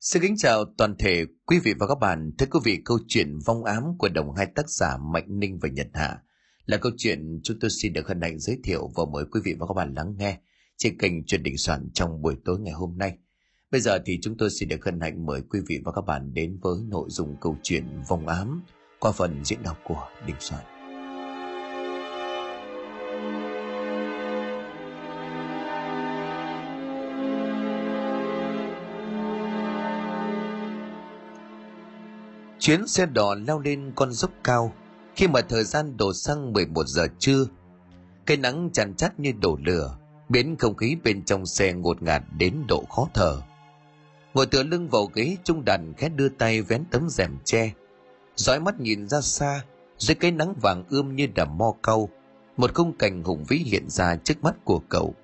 Xin kính chào toàn thể quý vị và các bạn. Thưa quý vị, câu chuyện vong ám của đồng hai tác giả Mạnh Ninh và Nhật Hạ là câu chuyện chúng tôi xin được hân hạnh giới thiệu và mời quý vị và các bạn lắng nghe trên kênh truyền định soạn trong buổi tối ngày hôm nay. Bây giờ thì chúng tôi xin được hân hạnh mời quý vị và các bạn đến với nội dung câu chuyện vong ám qua phần diễn đọc của Đình Soạn. Chuyến xe đỏ leo lên con dốc cao khi mà thời gian đổ sang 11 giờ trưa. Cây nắng chằn chắt như đổ lửa, biến không khí bên trong xe ngột ngạt đến độ khó thở. Ngồi tựa lưng vào ghế trung đàn khẽ đưa tay vén tấm rèm tre. Dõi mắt nhìn ra xa, dưới cái nắng vàng ươm như đầm mo cau. một khung cảnh hùng vĩ hiện ra trước mắt của cậu.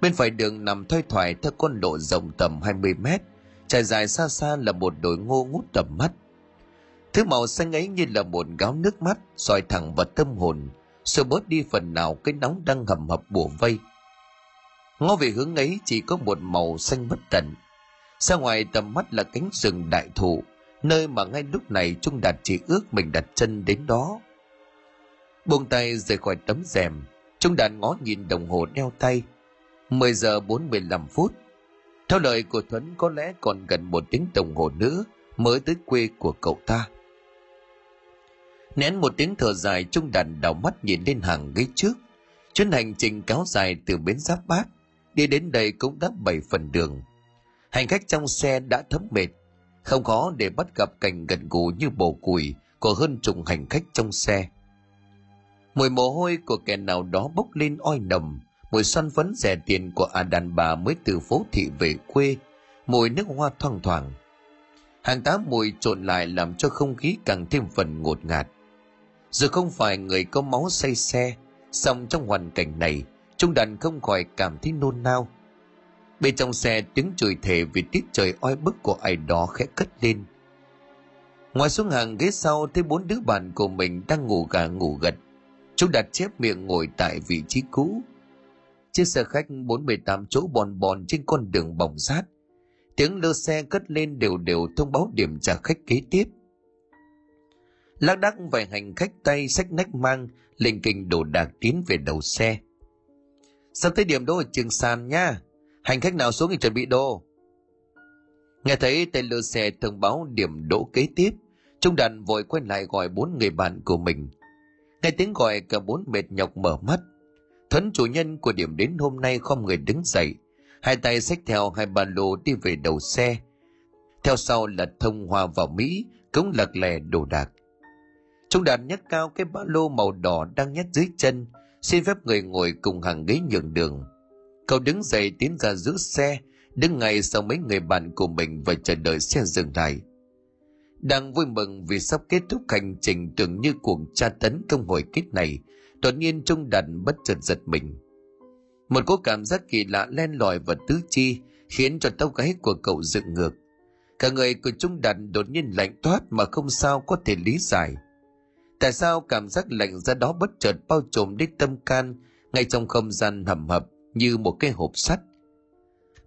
Bên phải đường nằm thoai thoải theo con lộ rộng tầm 20 mét, trải dài xa xa là một đồi ngô ngút tầm mắt Thứ màu xanh ấy như là một gáo nước mắt soi thẳng vào tâm hồn, xua bớt đi phần nào cái nóng đang hầm hập bùa vây. Ngó về hướng ấy chỉ có một màu xanh bất tận. Xa ngoài tầm mắt là cánh rừng đại thụ, nơi mà ngay lúc này Trung Đạt chỉ ước mình đặt chân đến đó. Buông tay rời khỏi tấm rèm, Trung Đạt ngó nhìn đồng hồ đeo tay. 10 giờ 45 phút. Theo lời của Thuấn có lẽ còn gần một tiếng đồng hồ nữa mới tới quê của cậu ta. Nén một tiếng thở dài trung đàn đảo mắt nhìn lên hàng ghế trước. Chuyến hành trình kéo dài từ bến giáp bát, đi đến đây cũng đã bảy phần đường. Hành khách trong xe đã thấm mệt, không khó để bắt gặp cảnh gần gù như bồ củi của hơn chục hành khách trong xe. Mùi mồ hôi của kẻ nào đó bốc lên oi nồng, mùi xoăn phấn rẻ tiền của à đàn bà mới từ phố thị về quê, mùi nước hoa thoang thoảng. Hàng tá mùi trộn lại làm cho không khí càng thêm phần ngột ngạt. Dù không phải người có máu say xe, song trong hoàn cảnh này, trung đàn không khỏi cảm thấy nôn nao. Bên trong xe tiếng chửi thề vì tiết trời oi bức của ai đó khẽ cất lên. Ngoài xuống hàng ghế sau thấy bốn đứa bạn của mình đang ngủ gà ngủ gật. Chúng đặt chép miệng ngồi tại vị trí cũ. Chiếc xe khách 48 chỗ bòn bòn trên con đường bỏng sát. Tiếng lơ xe cất lên đều đều thông báo điểm trả khách kế tiếp – lác đác vài hành khách tay sách nách mang, lên kinh đồ đạc tiến về đầu xe. Sắp tới điểm đỗ ở trường sàn nha. Hành khách nào xuống thì chuẩn bị đồ. Nghe thấy tên lơ xe thông báo điểm đỗ kế tiếp, trung đàn vội quay lại gọi bốn người bạn của mình. Nghe tiếng gọi, cả bốn mệt nhọc mở mắt. Thuấn chủ nhân của điểm đến hôm nay không người đứng dậy. Hai tay xách theo hai ba lô đi về đầu xe. Theo sau là thông hoa vào mỹ, cũng lật lè đồ đạc. Trung đàn nhấc cao cái ba lô màu đỏ đang nhét dưới chân, xin phép người ngồi cùng hàng ghế nhường đường. Cậu đứng dậy tiến ra giữ xe, đứng ngay sau mấy người bạn của mình và chờ đợi xe dừng lại. Đang vui mừng vì sắp kết thúc hành trình tưởng như cuộc tra tấn công hồi kết này, đột nhiên Trung đàn bất chợt giật mình. Một cố cảm giác kỳ lạ len lỏi vào tứ chi, khiến cho tóc gáy của cậu dựng ngược. Cả người của Trung đàn đột nhiên lạnh toát mà không sao có thể lý giải – Tại sao cảm giác lạnh ra đó bất chợt bao trùm đến tâm can ngay trong không gian hầm hập như một cái hộp sắt?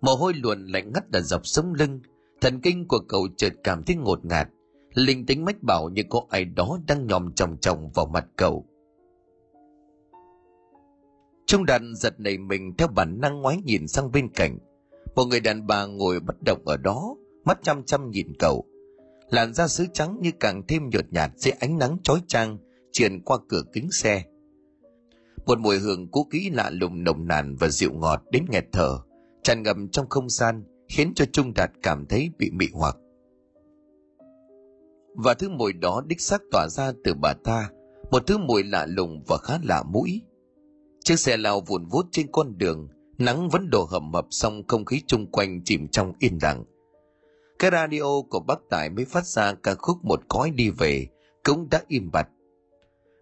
Mồ hôi luồn lạnh ngắt đã dọc sống lưng, thần kinh của cậu chợt cảm thấy ngột ngạt, linh tính mách bảo như có ai đó đang nhòm chòng chòng vào mặt cậu. Trung đàn giật nảy mình theo bản năng ngoái nhìn sang bên cạnh. Một người đàn bà ngồi bất động ở đó, mắt chăm chăm nhìn cậu làn da sứ trắng như càng thêm nhợt nhạt dưới ánh nắng chói chang truyền qua cửa kính xe. Một mùi hương cũ kỹ lạ lùng nồng nàn và dịu ngọt đến nghẹt thở, tràn ngập trong không gian, khiến cho trung đạt cảm thấy bị mị hoặc. Và thứ mùi đó đích xác tỏa ra từ bà ta, một thứ mùi lạ lùng và khá lạ mũi. Chiếc xe lao vùn vút trên con đường, nắng vẫn đổ hầm hập xong không khí chung quanh chìm trong yên lặng cái radio của bác Tài mới phát ra ca khúc một cõi đi về, cũng đã im bặt.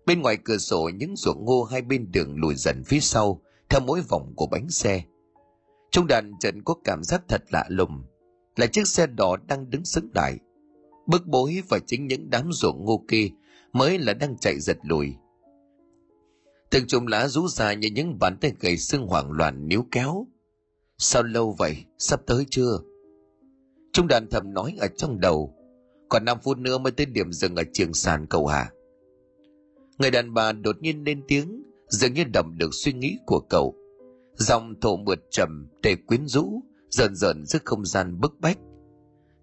Bên ngoài cửa sổ những ruộng ngô hai bên đường lùi dần phía sau, theo mỗi vòng của bánh xe. trong đàn trận có cảm giác thật lạ lùng, là chiếc xe đỏ đang đứng sững đại. Bức bối và chính những đám ruộng ngô kia mới là đang chạy giật lùi. Từng chùm lá rú ra như những bàn tay gầy xương hoảng loạn níu kéo. Sao lâu vậy? Sắp tới chưa? Trung đàn thầm nói ở trong đầu. Còn 5 phút nữa mới tới điểm dừng ở trường sàn cầu hà. Người đàn bà đột nhiên lên tiếng, dường như đậm được suy nghĩ của cậu. Dòng thổ mượt trầm, đầy quyến rũ, dần dần giữa không gian bức bách.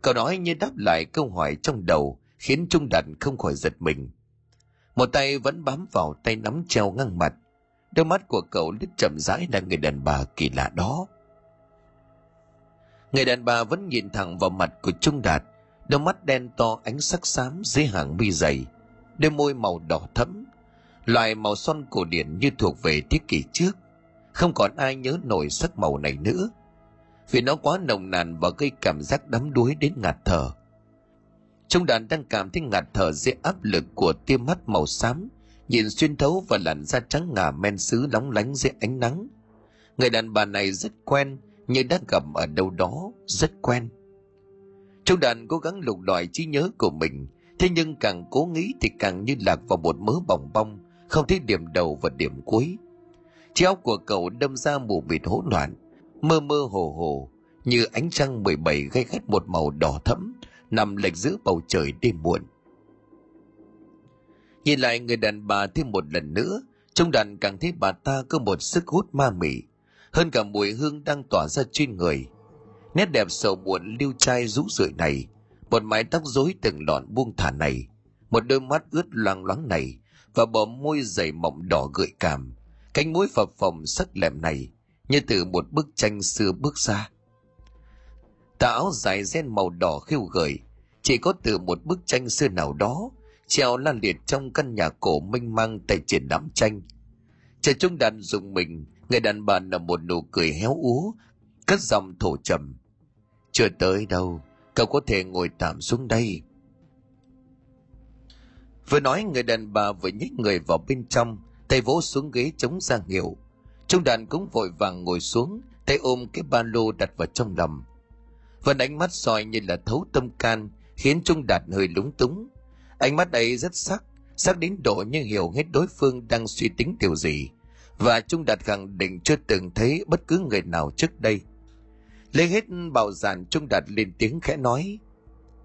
Cậu nói như đáp lại câu hỏi trong đầu, khiến Trung đàn không khỏi giật mình. Một tay vẫn bám vào tay nắm treo ngang mặt. Đôi mắt của cậu lít chậm rãi đang người đàn bà kỳ lạ đó. Người đàn bà vẫn nhìn thẳng vào mặt của Trung Đạt, đôi mắt đen to ánh sắc xám dưới hàng mi dày, đôi môi màu đỏ thẫm, loại màu son cổ điển như thuộc về thế kỷ trước. Không còn ai nhớ nổi sắc màu này nữa, vì nó quá nồng nàn và gây cảm giác đắm đuối đến ngạt thở. Trung đàn đang cảm thấy ngạt thở dưới áp lực của tia mắt màu xám, nhìn xuyên thấu vào làn da trắng ngà men sứ lóng lánh dưới ánh nắng. Người đàn bà này rất quen, như đã gặp ở đâu đó, rất quen. Trung đàn cố gắng lục lọi trí nhớ của mình, thế nhưng càng cố nghĩ thì càng như lạc vào một mớ bòng bong, không thấy điểm đầu và điểm cuối. Trí óc của cậu đâm ra mù mịt hỗn loạn, mơ mơ hồ hồ, như ánh trăng 17 gây gắt một màu đỏ thẫm, nằm lệch giữa bầu trời đêm muộn. Nhìn lại người đàn bà thêm một lần nữa, trong đàn càng thấy bà ta có một sức hút ma mị, hơn cả mùi hương đang tỏa ra trên người. Nét đẹp sầu muộn lưu trai rũ rượi này, một mái tóc rối từng lọn buông thả này, một đôi mắt ướt loang loáng này, và bờ môi dày mỏng đỏ gợi cảm, cánh mũi phập phồng sắc lẹm này, như từ một bức tranh xưa bước ra. Tà áo dài ren màu đỏ khiêu gợi, chỉ có từ một bức tranh xưa nào đó, treo lan liệt trong căn nhà cổ mênh mang tại triển đám tranh. Trời trung đàn dùng mình, người đàn bà nở một nụ cười héo úa, cất giọng thổ trầm. Chưa tới đâu, cậu có thể ngồi tạm xuống đây. Vừa nói người đàn bà vừa nhích người vào bên trong, tay vỗ xuống ghế chống ra hiệu. Trung đàn cũng vội vàng ngồi xuống, tay ôm cái ba lô đặt vào trong lòng. Vẫn ánh mắt soi như là thấu tâm can, khiến Trung Đạt hơi lúng túng. Ánh mắt ấy rất sắc, sắc đến độ như hiểu hết đối phương đang suy tính điều gì. Và Trung Đạt khẳng định chưa từng thấy bất cứ người nào trước đây. Lấy hết bảo giản Trung Đạt lên tiếng khẽ nói.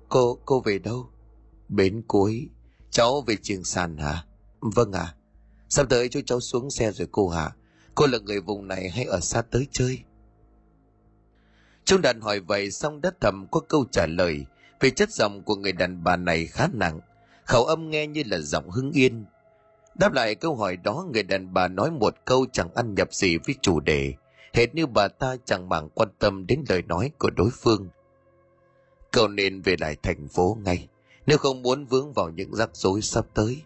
Cô, cô về đâu? Bến cuối. Cháu về trường sàn hả? Vâng ạ. À. Sắp tới cho cháu xuống xe rồi cô hả? Cô là người vùng này hay ở xa tới chơi? Trung Đạt hỏi vậy xong đất thầm có câu trả lời vì chất giọng của người đàn bà này khá nặng, khẩu âm nghe như là giọng hưng yên. Đáp lại câu hỏi đó người đàn bà nói một câu chẳng ăn nhập gì với chủ đề, hệt như bà ta chẳng màng quan tâm đến lời nói của đối phương. Cậu nên về lại thành phố ngay, nếu không muốn vướng vào những rắc rối sắp tới.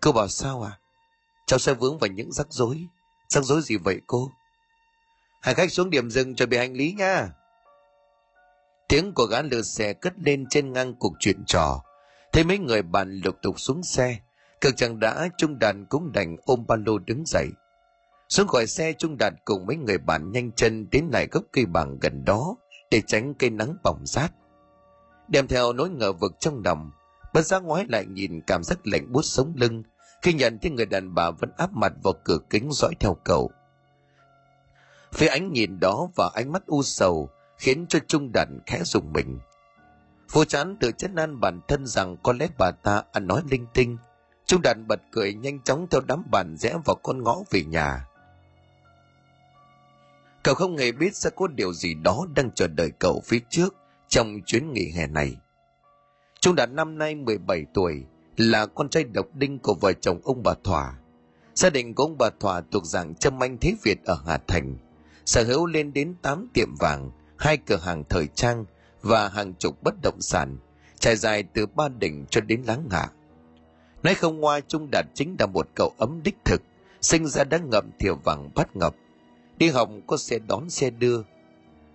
Cô bảo sao à? Cháu sẽ vướng vào những rắc rối. Rắc rối gì vậy cô? Hành khách xuống điểm dừng chuẩn bị hành lý nha. Tiếng của gã lừa xe cất lên trên ngang cuộc chuyện trò. Thấy mấy người bạn lục tục xuống xe. Cực chẳng đã Trung Đạt cũng đành ôm ba lô đứng dậy. Xuống khỏi xe Trung Đạt cùng mấy người bạn nhanh chân đến lại gốc cây bằng gần đó để tránh cây nắng bỏng rát. Đem theo nỗi ngờ vực trong lòng, bất giác ngoái lại nhìn cảm giác lạnh buốt sống lưng khi nhận thấy người đàn bà vẫn áp mặt vào cửa kính dõi theo cậu. Phía ánh nhìn đó và ánh mắt u sầu khiến cho Trung Đạt khẽ dùng mình. Vô chán tự chất nan bản thân rằng có lẽ bà ta ăn nói linh tinh. Trung Đàn bật cười nhanh chóng theo đám bạn rẽ vào con ngõ về nhà. Cậu không hề biết sẽ có điều gì đó đang chờ đợi cậu phía trước trong chuyến nghỉ hè này. Trung Đàn năm nay 17 tuổi, là con trai độc đinh của vợ chồng ông bà Thỏa. Gia đình của ông bà Thỏa thuộc dạng châm anh thế Việt ở Hà Thành, sở hữu lên đến 8 tiệm vàng, hai cửa hàng thời trang và hàng chục bất động sản, trải dài từ Ba Đỉnh cho đến Láng Hạ. Nói không ngoa Trung Đạt chính là một cậu ấm đích thực, sinh ra đã ngậm thiều vàng bắt ngập. Đi học có xe đón xe đưa.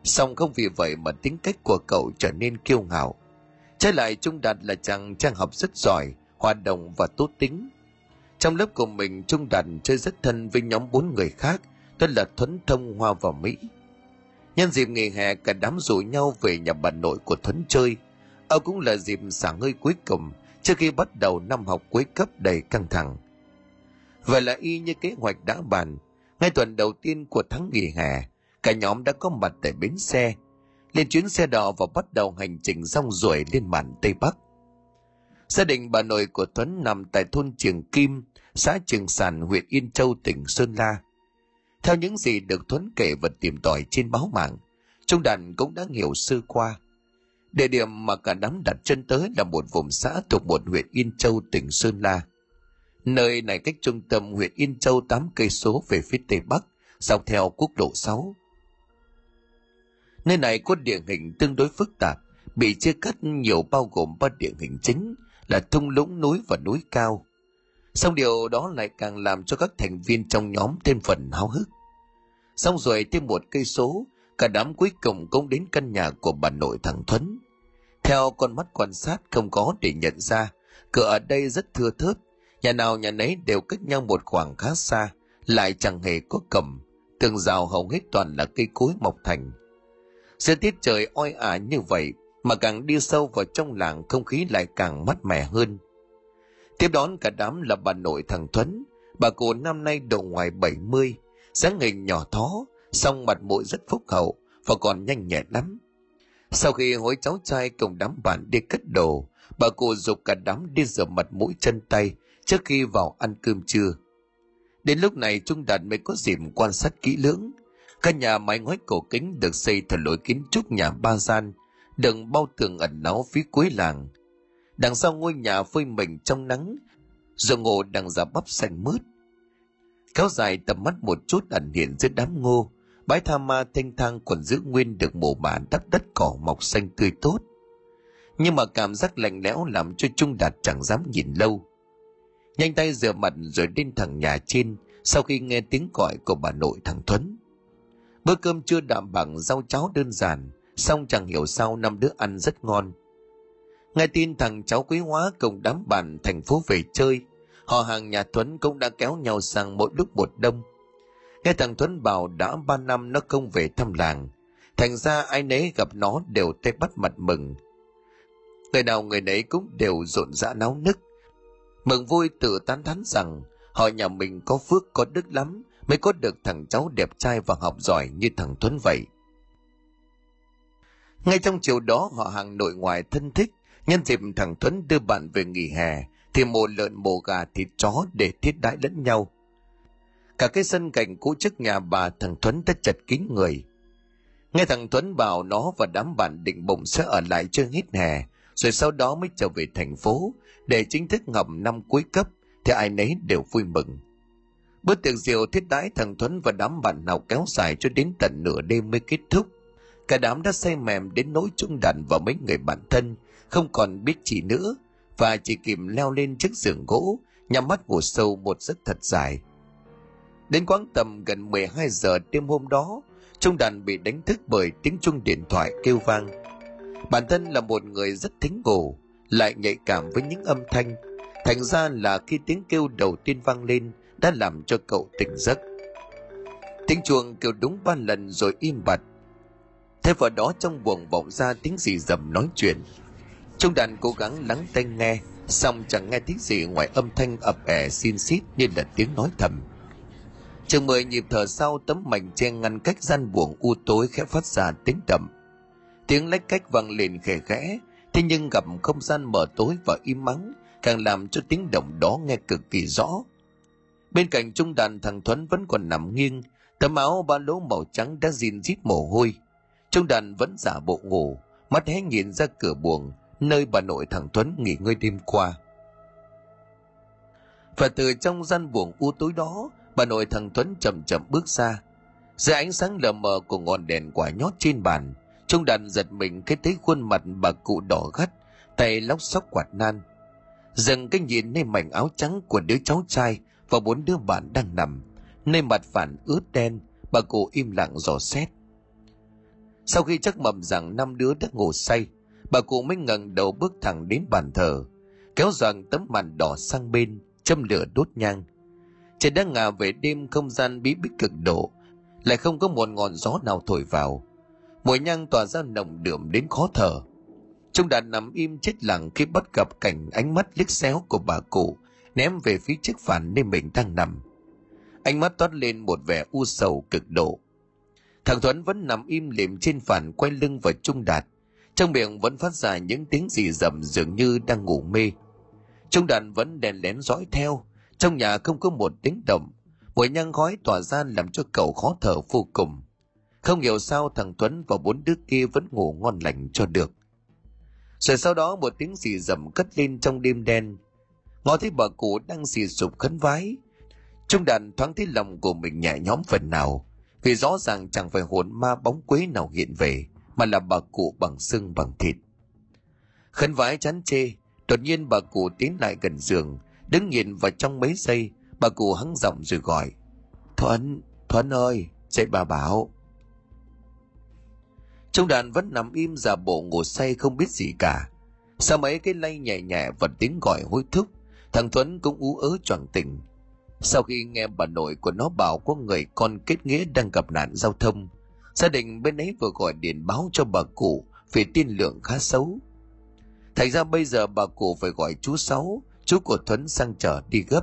song không vì vậy mà tính cách của cậu trở nên kiêu ngạo. Trái lại Trung Đạt là chàng trang học rất giỏi, hoạt động và tốt tính. Trong lớp của mình Trung Đạt chơi rất thân với nhóm bốn người khác, tên là Thuấn Thông Hoa và Mỹ. Nhân dịp nghỉ hè cả đám rủ nhau về nhà bà nội của Thuấn chơi. Ông cũng là dịp xả hơi cuối cùng trước khi bắt đầu năm học cuối cấp đầy căng thẳng. Vậy là y như kế hoạch đã bàn. Ngay tuần đầu tiên của tháng nghỉ hè, cả nhóm đã có mặt tại bến xe. lên chuyến xe đò và bắt đầu hành trình rong ruổi lên mạn Tây Bắc. Gia đình bà nội của Tuấn nằm tại thôn Trường Kim, xã Trường Sàn, huyện Yên Châu, tỉnh Sơn La. Theo những gì được Tuấn kể và tìm tòi trên báo mạng, trung đàn cũng đã hiểu sơ qua. Địa điểm mà cả đám đặt chân tới là một vùng xã thuộc một huyện Yên Châu, tỉnh Sơn La. Nơi này cách trung tâm huyện Yên Châu 8 cây số về phía tây bắc, dọc theo quốc lộ 6. Nơi này có địa hình tương đối phức tạp, bị chia cắt nhiều bao gồm ba địa hình chính là thung lũng núi và núi cao. Song điều đó lại càng làm cho các thành viên trong nhóm thêm phần háo hức. Xong rồi thêm một cây số, cả đám cuối cùng cũng đến căn nhà của bà nội thằng Thuấn. Theo con mắt quan sát không có để nhận ra, cửa ở đây rất thưa thớt, nhà nào nhà nấy đều cách nhau một khoảng khá xa, lại chẳng hề có cầm, tường rào hầu hết toàn là cây cối mọc thành. Giữa tiết trời oi ả như vậy mà càng đi sâu vào trong làng không khí lại càng mát mẻ hơn. Tiếp đón cả đám là bà nội thằng Thuấn, bà cụ năm nay độ ngoài 70, dáng hình nhỏ thó, song mặt mũi rất phúc hậu và còn nhanh nhẹn lắm. Sau khi hối cháu trai cùng đám bạn đi cất đồ, bà cụ dục cả đám đi rửa mặt mũi chân tay trước khi vào ăn cơm trưa. Đến lúc này Trung Đạt mới có dịp quan sát kỹ lưỡng. Căn nhà mái ngói cổ kính được xây theo lối kiến trúc nhà ba gian, đừng bao tường ẩn náu phía cuối làng. Đằng sau ngôi nhà phơi mình trong nắng, rồi ngộ đang giả bắp xanh mướt. Kéo dài tầm mắt một chút ẩn hiện dưới đám ngô, bãi tha ma thanh thang còn giữ nguyên được mồ mả đắp đất cỏ mọc xanh tươi tốt. Nhưng mà cảm giác lạnh lẽo làm cho Trung Đạt chẳng dám nhìn lâu. Nhanh tay rửa mặt rồi đến thẳng nhà trên sau khi nghe tiếng gọi của bà nội thằng Thuấn. Bữa cơm chưa đạm bằng rau cháo đơn giản, xong chẳng hiểu sao năm đứa ăn rất ngon. Nghe tin thằng cháu quý hóa cùng đám bạn thành phố về chơi, họ hàng nhà Thuấn cũng đã kéo nhau sang mỗi lúc một đông. Nghe thằng Tuấn bảo đã ba năm nó không về thăm làng, thành ra ai nấy gặp nó đều tay bắt mặt mừng. Người nào người nấy cũng đều rộn rã náo nức. Mừng vui tự tán thán rằng họ nhà mình có phước có đức lắm mới có được thằng cháu đẹp trai và học giỏi như thằng Tuấn vậy. Ngay trong chiều đó họ hàng nội ngoại thân thích, nhân dịp thằng Tuấn đưa bạn về nghỉ hè, thì mổ lợn mổ gà thịt chó để thiết đãi lẫn nhau. Cả cái sân cạnh cũ trước nhà bà thằng Thuấn đã chật kín người. Nghe thằng Thuấn bảo nó và đám bạn định bụng sẽ ở lại chơi hết hè, rồi sau đó mới trở về thành phố để chính thức ngầm năm cuối cấp thì ai nấy đều vui mừng. Bữa tiệc rượu thiết đãi thằng Thuấn và đám bạn nào kéo dài cho đến tận nửa đêm mới kết thúc. Cả đám đã say mềm đến nỗi trung đàn và mấy người bạn thân, không còn biết gì nữa, và chỉ kịp leo lên chiếc giường gỗ, nhắm mắt ngủ sâu một giấc thật dài. Đến quãng tầm gần 12 giờ đêm hôm đó, trung đàn bị đánh thức bởi tiếng chuông điện thoại kêu vang. Bản thân là một người rất thính ngủ, lại nhạy cảm với những âm thanh. Thành ra là khi tiếng kêu đầu tiên vang lên đã làm cho cậu tỉnh giấc. Tiếng chuông kêu đúng ba lần rồi im bặt, Thế vào đó trong buồng vọng ra tiếng gì dầm nói chuyện. Trung đàn cố gắng lắng tai nghe, xong chẳng nghe tiếng gì ngoài âm thanh ập ẻ xin xít như là tiếng nói thầm. Chừng mười nhịp thở sau tấm mảnh che ngăn cách gian buồng u tối khẽ phát ra tiếng đậm. Tiếng lách cách vang lên khẽ khẽ, thế nhưng gặp không gian mở tối và im mắng, càng làm cho tiếng động đó nghe cực kỳ rõ. Bên cạnh trung đàn thằng Thuấn vẫn còn nằm nghiêng, tấm áo ba lỗ màu trắng đã zin rít mồ hôi, Trung đàn vẫn giả bộ ngủ, mắt hé nhìn ra cửa buồng, nơi bà nội thằng thuấn nghỉ ngơi đêm qua. Và từ trong gian buồng u tối đó, bà nội thằng Tuấn chậm chậm bước ra. Dưới ánh sáng lờ mờ của ngọn đèn quả nhót trên bàn, Trung đàn giật mình khi thấy khuôn mặt bà cụ đỏ gắt, tay lóc xóc quạt nan. Dừng cái nhìn nơi mảnh áo trắng của đứa cháu trai và bốn đứa bạn đang nằm, nơi mặt phản ướt đen, bà cụ im lặng dò xét. Sau khi chắc mầm rằng năm đứa đã ngủ say, bà cụ mới ngẩng đầu bước thẳng đến bàn thờ, kéo dần tấm màn đỏ sang bên, châm lửa đốt nhang. Trời đã ngả về đêm không gian bí bích cực độ, lại không có một ngọn gió nào thổi vào. Mùi nhang tỏa ra nồng đượm đến khó thở. Trung đã nằm im chết lặng khi bắt gặp cảnh ánh mắt liếc xéo của bà cụ ném về phía chiếc phản nơi mình đang nằm. Ánh mắt toát lên một vẻ u sầu cực độ. Thằng Thuấn vẫn nằm im lìm trên phản quay lưng vào Trung Đạt. Trong miệng vẫn phát ra những tiếng gì rầm dường như đang ngủ mê. Trung Đạt vẫn đèn lén dõi theo. Trong nhà không có một tiếng động. Mùi nhang khói tỏa ra làm cho cậu khó thở vô cùng. Không hiểu sao thằng Tuấn và bốn đứa kia vẫn ngủ ngon lành cho được. Rồi sau đó một tiếng xì rầm cất lên trong đêm đen. Ngó thấy bà cụ đang xì sụp khấn vái. Trung đàn thoáng thấy lòng của mình nhẹ nhõm phần nào. Vì rõ ràng chẳng phải hồn ma bóng quế nào hiện về, mà là bà cụ bằng xương bằng thịt. Khấn vái chán chê, đột nhiên bà cụ tiến lại gần giường, đứng nhìn vào trong mấy giây, bà cụ hắng giọng rồi gọi. Thuấn, Thuấn ơi, dậy bà bảo. Trung đàn vẫn nằm im giả bộ ngủ say không biết gì cả. Sau mấy cái lay nhẹ nhẹ và tiếng gọi hối thúc, thằng Thuấn cũng ú ớ choàng tỉnh. Sau khi nghe bà nội của nó bảo có người con kết nghĩa đang gặp nạn giao thông, gia đình bên ấy vừa gọi điện báo cho bà cụ vì tin lượng khá xấu. Thành ra bây giờ bà cụ phải gọi chú Sáu, chú của thuấn sang chở đi gấp.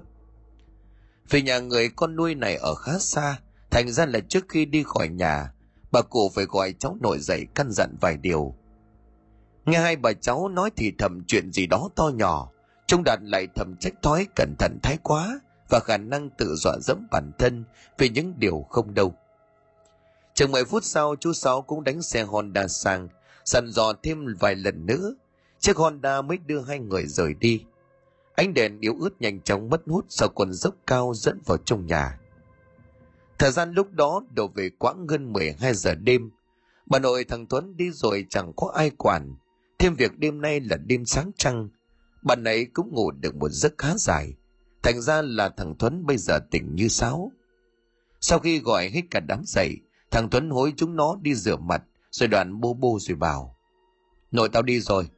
Vì nhà người con nuôi này ở khá xa, thành ra là trước khi đi khỏi nhà, bà cụ phải gọi cháu nội dậy căn dặn vài điều. Nghe hai bà cháu nói thì thầm chuyện gì đó to nhỏ, Trung Đạt lại thầm trách thói cẩn thận thái quá và khả năng tự dọa dẫm bản thân vì những điều không đâu. Chừng 10 phút sau, chú Sáu cũng đánh xe Honda sang, săn dò thêm vài lần nữa. Chiếc Honda mới đưa hai người rời đi. Ánh đèn yếu ớt nhanh chóng mất hút sau con dốc cao dẫn vào trong nhà. Thời gian lúc đó đổ về quãng gần 12 giờ đêm. Bà nội thằng Tuấn đi rồi chẳng có ai quản. Thêm việc đêm nay là đêm sáng trăng. Bà ấy cũng ngủ được một giấc khá dài. Thành ra là thằng Tuấn bây giờ tỉnh như sáo. Sau khi gọi hết cả đám dậy, thằng Tuấn hối chúng nó đi rửa mặt, rồi đoạn bô bô rồi bảo. Nội tao đi rồi,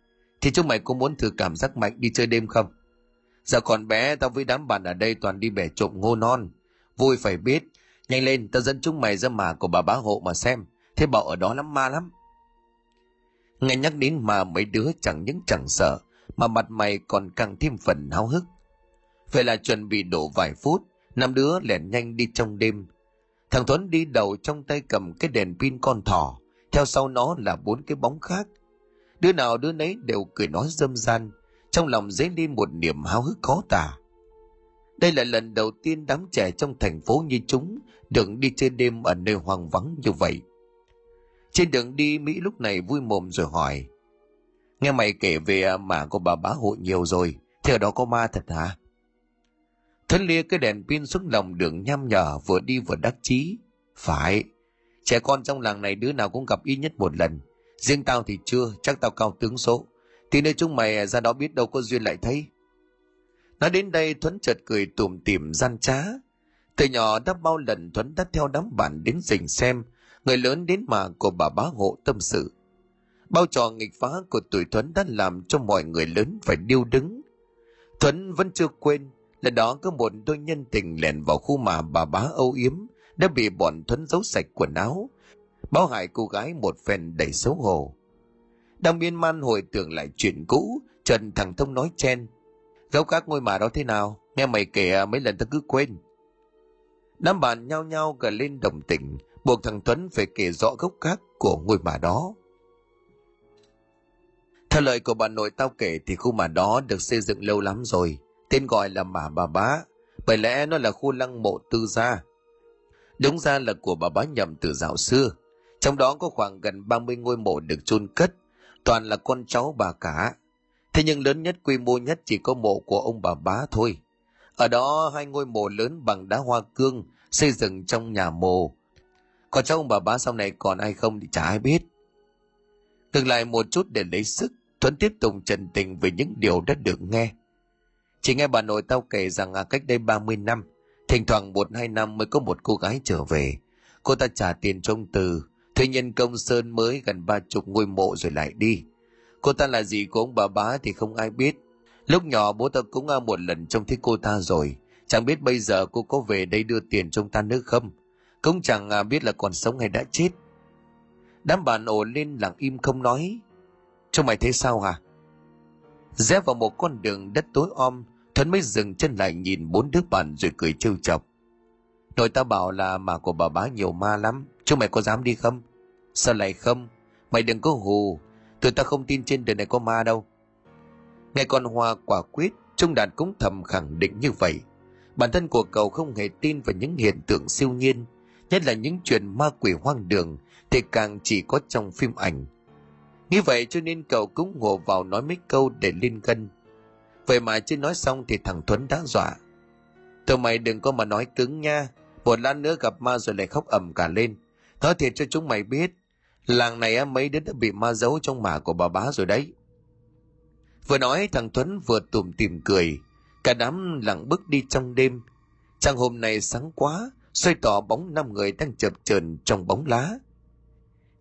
thì chúng mày có muốn thử cảm giác mạnh đi chơi đêm không? Giờ còn bé tao với đám bạn ở đây toàn đi bẻ trộm ngô non. Vui phải biết, Nhanh lên, tao dẫn chúng mày ra mà của bà bá hộ mà xem. Thế bảo ở đó lắm ma lắm. Nghe nhắc đến mà mấy đứa chẳng những chẳng sợ, mà mặt mày còn càng thêm phần háo hức. Vậy là chuẩn bị đổ vài phút, năm đứa lẻn nhanh đi trong đêm. Thằng Tuấn đi đầu trong tay cầm cái đèn pin con thỏ, theo sau nó là bốn cái bóng khác. Đứa nào đứa nấy đều cười nói dâm gian, trong lòng dấy lên một niềm háo hức khó tả. Đây là lần đầu tiên đám trẻ trong thành phố như chúng được đi chơi đêm ở nơi hoang vắng như vậy. Trên đường đi Mỹ lúc này vui mồm rồi hỏi Nghe mày kể về mà của bà bá hộ nhiều rồi Thì ở đó có ma thật hả? Thuấn lia cái đèn pin xuống lòng đường nhăm nhở vừa đi vừa đắc chí. Phải, trẻ con trong làng này đứa nào cũng gặp ít nhất một lần. Riêng tao thì chưa, chắc tao cao tướng số. Thì nơi chúng mày ra đó biết đâu có duyên lại thấy. Nói đến đây Thuấn chợt cười tủm tỉm gian trá. Từ nhỏ đã bao lần Thuấn đã theo đám bạn đến rình xem, người lớn đến mà của bà bá hộ tâm sự. Bao trò nghịch phá của tuổi Thuấn đã làm cho mọi người lớn phải điêu đứng. Thuấn vẫn chưa quên là đó có một đôi nhân tình lẻn vào khu mà bà bá âu yếm đã bị bọn Thuấn giấu sạch quần áo, báo hại cô gái một phen đầy xấu hổ. Đang miên man hồi tưởng lại chuyện cũ, Trần thằng Thông nói chen. Gấu các ngôi mà đó thế nào? Nghe mày kể à, mấy lần tao cứ quên. Đám bạn nhao nhao gật lên đồng tình, buộc thằng Tuấn phải kể rõ gốc gác của ngôi mà đó. Theo lời của bà nội tao kể thì khu mà đó được xây dựng lâu lắm rồi, tên gọi là Mả Bà Bá, bởi lẽ nó là khu lăng mộ tư gia. Đúng ra là của bà bá nhầm từ dạo xưa, trong đó có khoảng gần 30 ngôi mộ được chôn cất, toàn là con cháu bà cả. Thế nhưng lớn nhất quy mô nhất chỉ có mộ của ông bà bá thôi. Ở đó hai ngôi mộ lớn bằng đá hoa cương xây dựng trong nhà mồ. Còn cháu ông bà bá sau này còn ai không thì chả ai biết. Ngừng lại một chút để lấy sức, Thuấn tiếp tục trần tình về những điều đã được nghe. Chỉ nghe bà nội tao kể rằng à, cách đây 30 năm, thỉnh thoảng một hai năm mới có một cô gái trở về. Cô ta trả tiền trong từ, thuê nhân công sơn mới gần ba chục ngôi mộ rồi lại đi. Cô ta là gì của ông bà bá thì không ai biết. Lúc nhỏ bố ta cũng a một lần trông thấy cô ta rồi. Chẳng biết bây giờ cô có về đây đưa tiền trong ta nữa không? Cũng chẳng à, biết là còn sống hay đã chết. Đám bạn ồ lên lặng im không nói. Trông mày thấy sao hả? Rẽ vào một con đường đất tối om, Thuấn mới dừng chân lại nhìn bốn đứa bạn rồi cười trêu chọc. Nội ta bảo là mà của bà bá nhiều ma lắm, chúng mày có dám đi không? Sao lại không? Mày đừng có hù, tụi ta không tin trên đời này có ma đâu. Nghe con Hoa quả quyết, Trung Đạt cũng thầm khẳng định như vậy. Bản thân của cậu không hề tin vào những hiện tượng siêu nhiên, nhất là những chuyện ma quỷ hoang đường thì càng chỉ có trong phim ảnh. Như vậy cho nên cậu cũng ngộ vào nói mấy câu để liên gân. Vậy mà chưa nói xong thì thằng Tuấn đã dọa. Tụi mày đừng có mà nói cứng nha, một lát nữa gặp ma rồi lại khóc ầm cả lên. Nói thiệt cho chúng mày biết, làng này mấy đứa đã bị ma giấu trong mả của bà bá rồi đấy. Vừa nói thằng Tuấn vừa tủm tìm cười, cả đám lặng bước đi trong đêm. Trăng hôm nay sáng quá, xoay tỏ bóng năm người đang chập chờn trong bóng lá.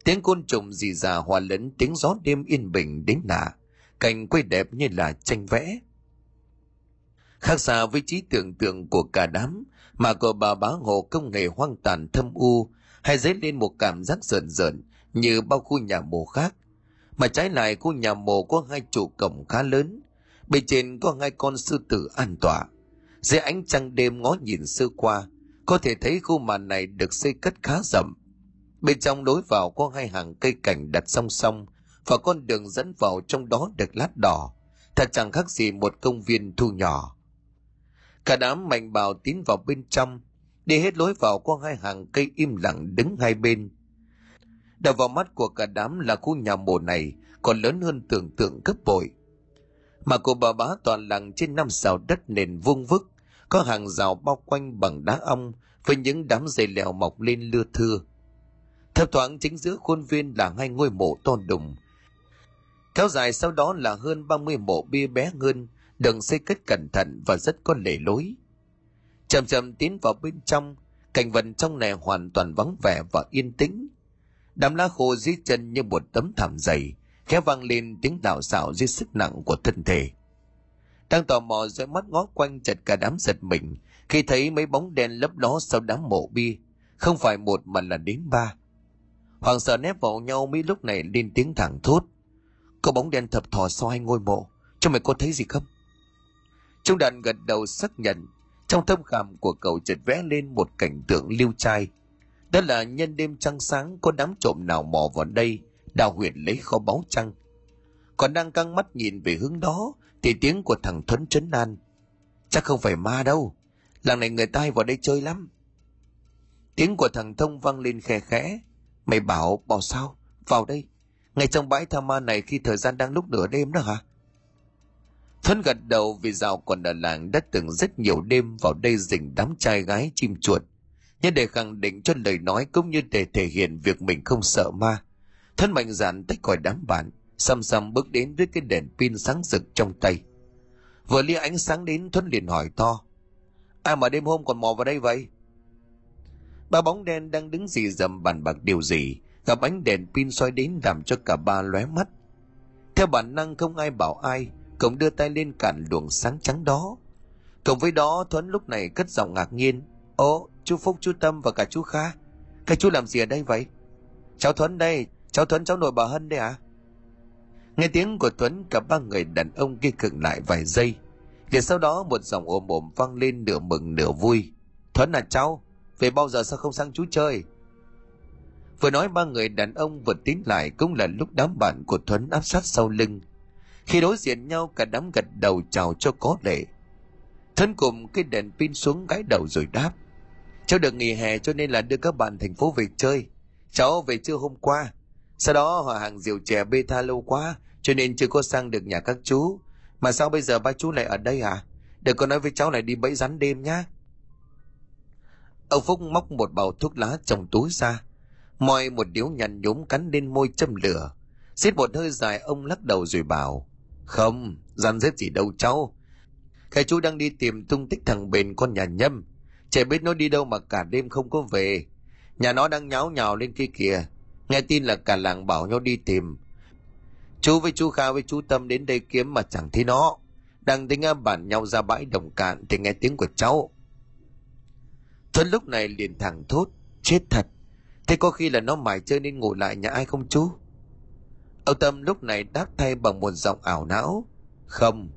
Tiếng côn trùng rì rà hòa lẫn tiếng gió đêm yên bình đến lạ, cảnh quê đẹp như là tranh vẽ. Khác xa với trí tưởng tượng của cả đám, mà của bà bá hộ công nghệ hoang tàn thâm u, hay dấy lên một cảm giác rợn rợn như bao khu nhà mồ khác. Mà trái lại khu nhà mồ có hai trụ cổng khá lớn, bên trên có hai con sư tử an tọa. Dưới ánh trăng đêm ngó nhìn sơ qua, có thể thấy khu màn này được xây cất khá rộng. Bên trong đối vào có hai hàng cây cảnh đặt song song và con đường dẫn vào trong đó được lát đỏ. Thật chẳng khác gì một công viên thu nhỏ. Cả đám mạnh bào tiến vào bên trong, đi hết lối vào qua hai hàng cây im lặng đứng hai bên. Đập vào mắt của cả đám là khu nhà mồ này còn lớn hơn tưởng tượng gấp bội. Mà của bà bá toàn làng trên năm xào đất nền vuông vức, có hàng rào bao quanh bằng đá ong với những đám dây leo mọc lên lưa thưa. Thấp thoáng chính giữa khuôn viên là hai ngôi mộ to đùng. Kéo dài sau đó là hơn 30 mộ bia bé hơn, đừng xây cất cẩn thận và rất có lề lối. Chậm chậm tiến vào bên trong, cảnh vật trong này hoàn toàn vắng vẻ và yên tĩnh. Đám lá khô dưới chân như một tấm thảm dày, khẽ vang lên tiếng đảo xạo dưới sức nặng của thân thể. Đang tò mò dõi mắt ngó quanh chật cả đám giật mình khi thấy mấy bóng đen lấp ló sau đám mộ bia, không phải một mà là đến ba. Hoàng sợ nép vào nhau mấy lúc này lên tiếng thẳng thốt. Có bóng đen thập thò sau hai ngôi mộ, cho mày có thấy gì không? Trung đàn gật đầu xác nhận, trong thâm khảm của cậu chợt vẽ lên một cảnh tượng lưu trai. Đó là nhân đêm trăng sáng có đám trộm nào mò vào đây, đào huyệt lấy kho báu trăng. Còn đang căng mắt nhìn về hướng đó, thì tiếng của thằng Thuấn trấn an. Chắc không phải ma đâu, làng này người ta hay vào đây chơi lắm. Tiếng của thằng Thông vang lên khe khẽ. Mày bảo, bảo sao? Vào đây. Ngay trong bãi tha ma này khi thời gian đang lúc nửa đêm đó hả? Thuấn gật đầu vì dạo còn ở làng đã từng rất nhiều đêm vào đây rình đám trai gái chim chuột. Nhưng để khẳng định cho lời nói cũng như để thể hiện việc mình không sợ ma. Thuấn mạnh dạn tách khỏi đám bạn, xăm xăm bước đến với cái đèn pin sáng rực trong tay. Vừa lia ánh sáng đến Thuấn liền hỏi to. Ai mà đêm hôm còn mò vào đây vậy? Ba bóng đen đang đứng dì dầm bàn bạc điều gì, gặp ánh đèn pin soi đến làm cho cả ba lóe mắt. Theo bản năng không ai bảo ai, Cộng đưa tay lên cản luồng sáng trắng đó. Cộng với đó Thuấn lúc này cất giọng ngạc nhiên. Ồ, chú Phúc, chú Tâm và cả chú Kha. Các chú làm gì ở đây vậy? Cháu Thuấn đây, cháu Thuấn cháu nội bà Hân đây à? Nghe tiếng của Tuấn cả ba người đàn ông kia khựng lại vài giây. Liền sau đó một dòng ồm ồm vang lên nửa mừng nửa vui. Thuấn là cháu, về bao giờ sao không sang chú chơi? Vừa nói ba người đàn ông vừa tiến lại cũng là lúc đám bạn của Thuấn áp sát sau lưng. Khi đối diện nhau cả đám gật đầu chào cho có lệ. thân cùng cái đèn pin xuống gái đầu rồi đáp. Cháu được nghỉ hè cho nên là đưa các bạn thành phố về chơi. Cháu về trưa hôm qua. Sau đó họ hàng rượu chè bê tha lâu quá, cho nên chưa có sang được nhà các chú. Mà sao bây giờ ba chú lại ở đây à? Để con nói với cháu lại đi bẫy rắn đêm nhá. Ông Phúc móc một bao thuốc lá trong túi ra. Moi một điếu nhằn nhúm cắn lên môi châm lửa. Xít một hơi dài, ông lắc đầu rồi bảo. Không, gian xếp gì đâu cháu. Cái chú đang đi tìm tung tích thằng bền con nhà nhâm. Trẻ biết nó đi đâu mà cả đêm không có về. Nhà nó đang nháo nhào lên kia kìa. Nghe tin là cả làng bảo nhau đi tìm. Chú với chú Kha với chú Tâm đến đây kiếm mà chẳng thấy nó. Đang tính à, bản nhau ra bãi đồng cạn thì nghe tiếng của cháu. Thuấn lúc này liền thẳng thốt. Chết thật. Thế có khi là nó mải chơi nên ngủ lại nhà ai không chú? Ông Tâm lúc này đáp thay bằng một giọng ảo não. Không,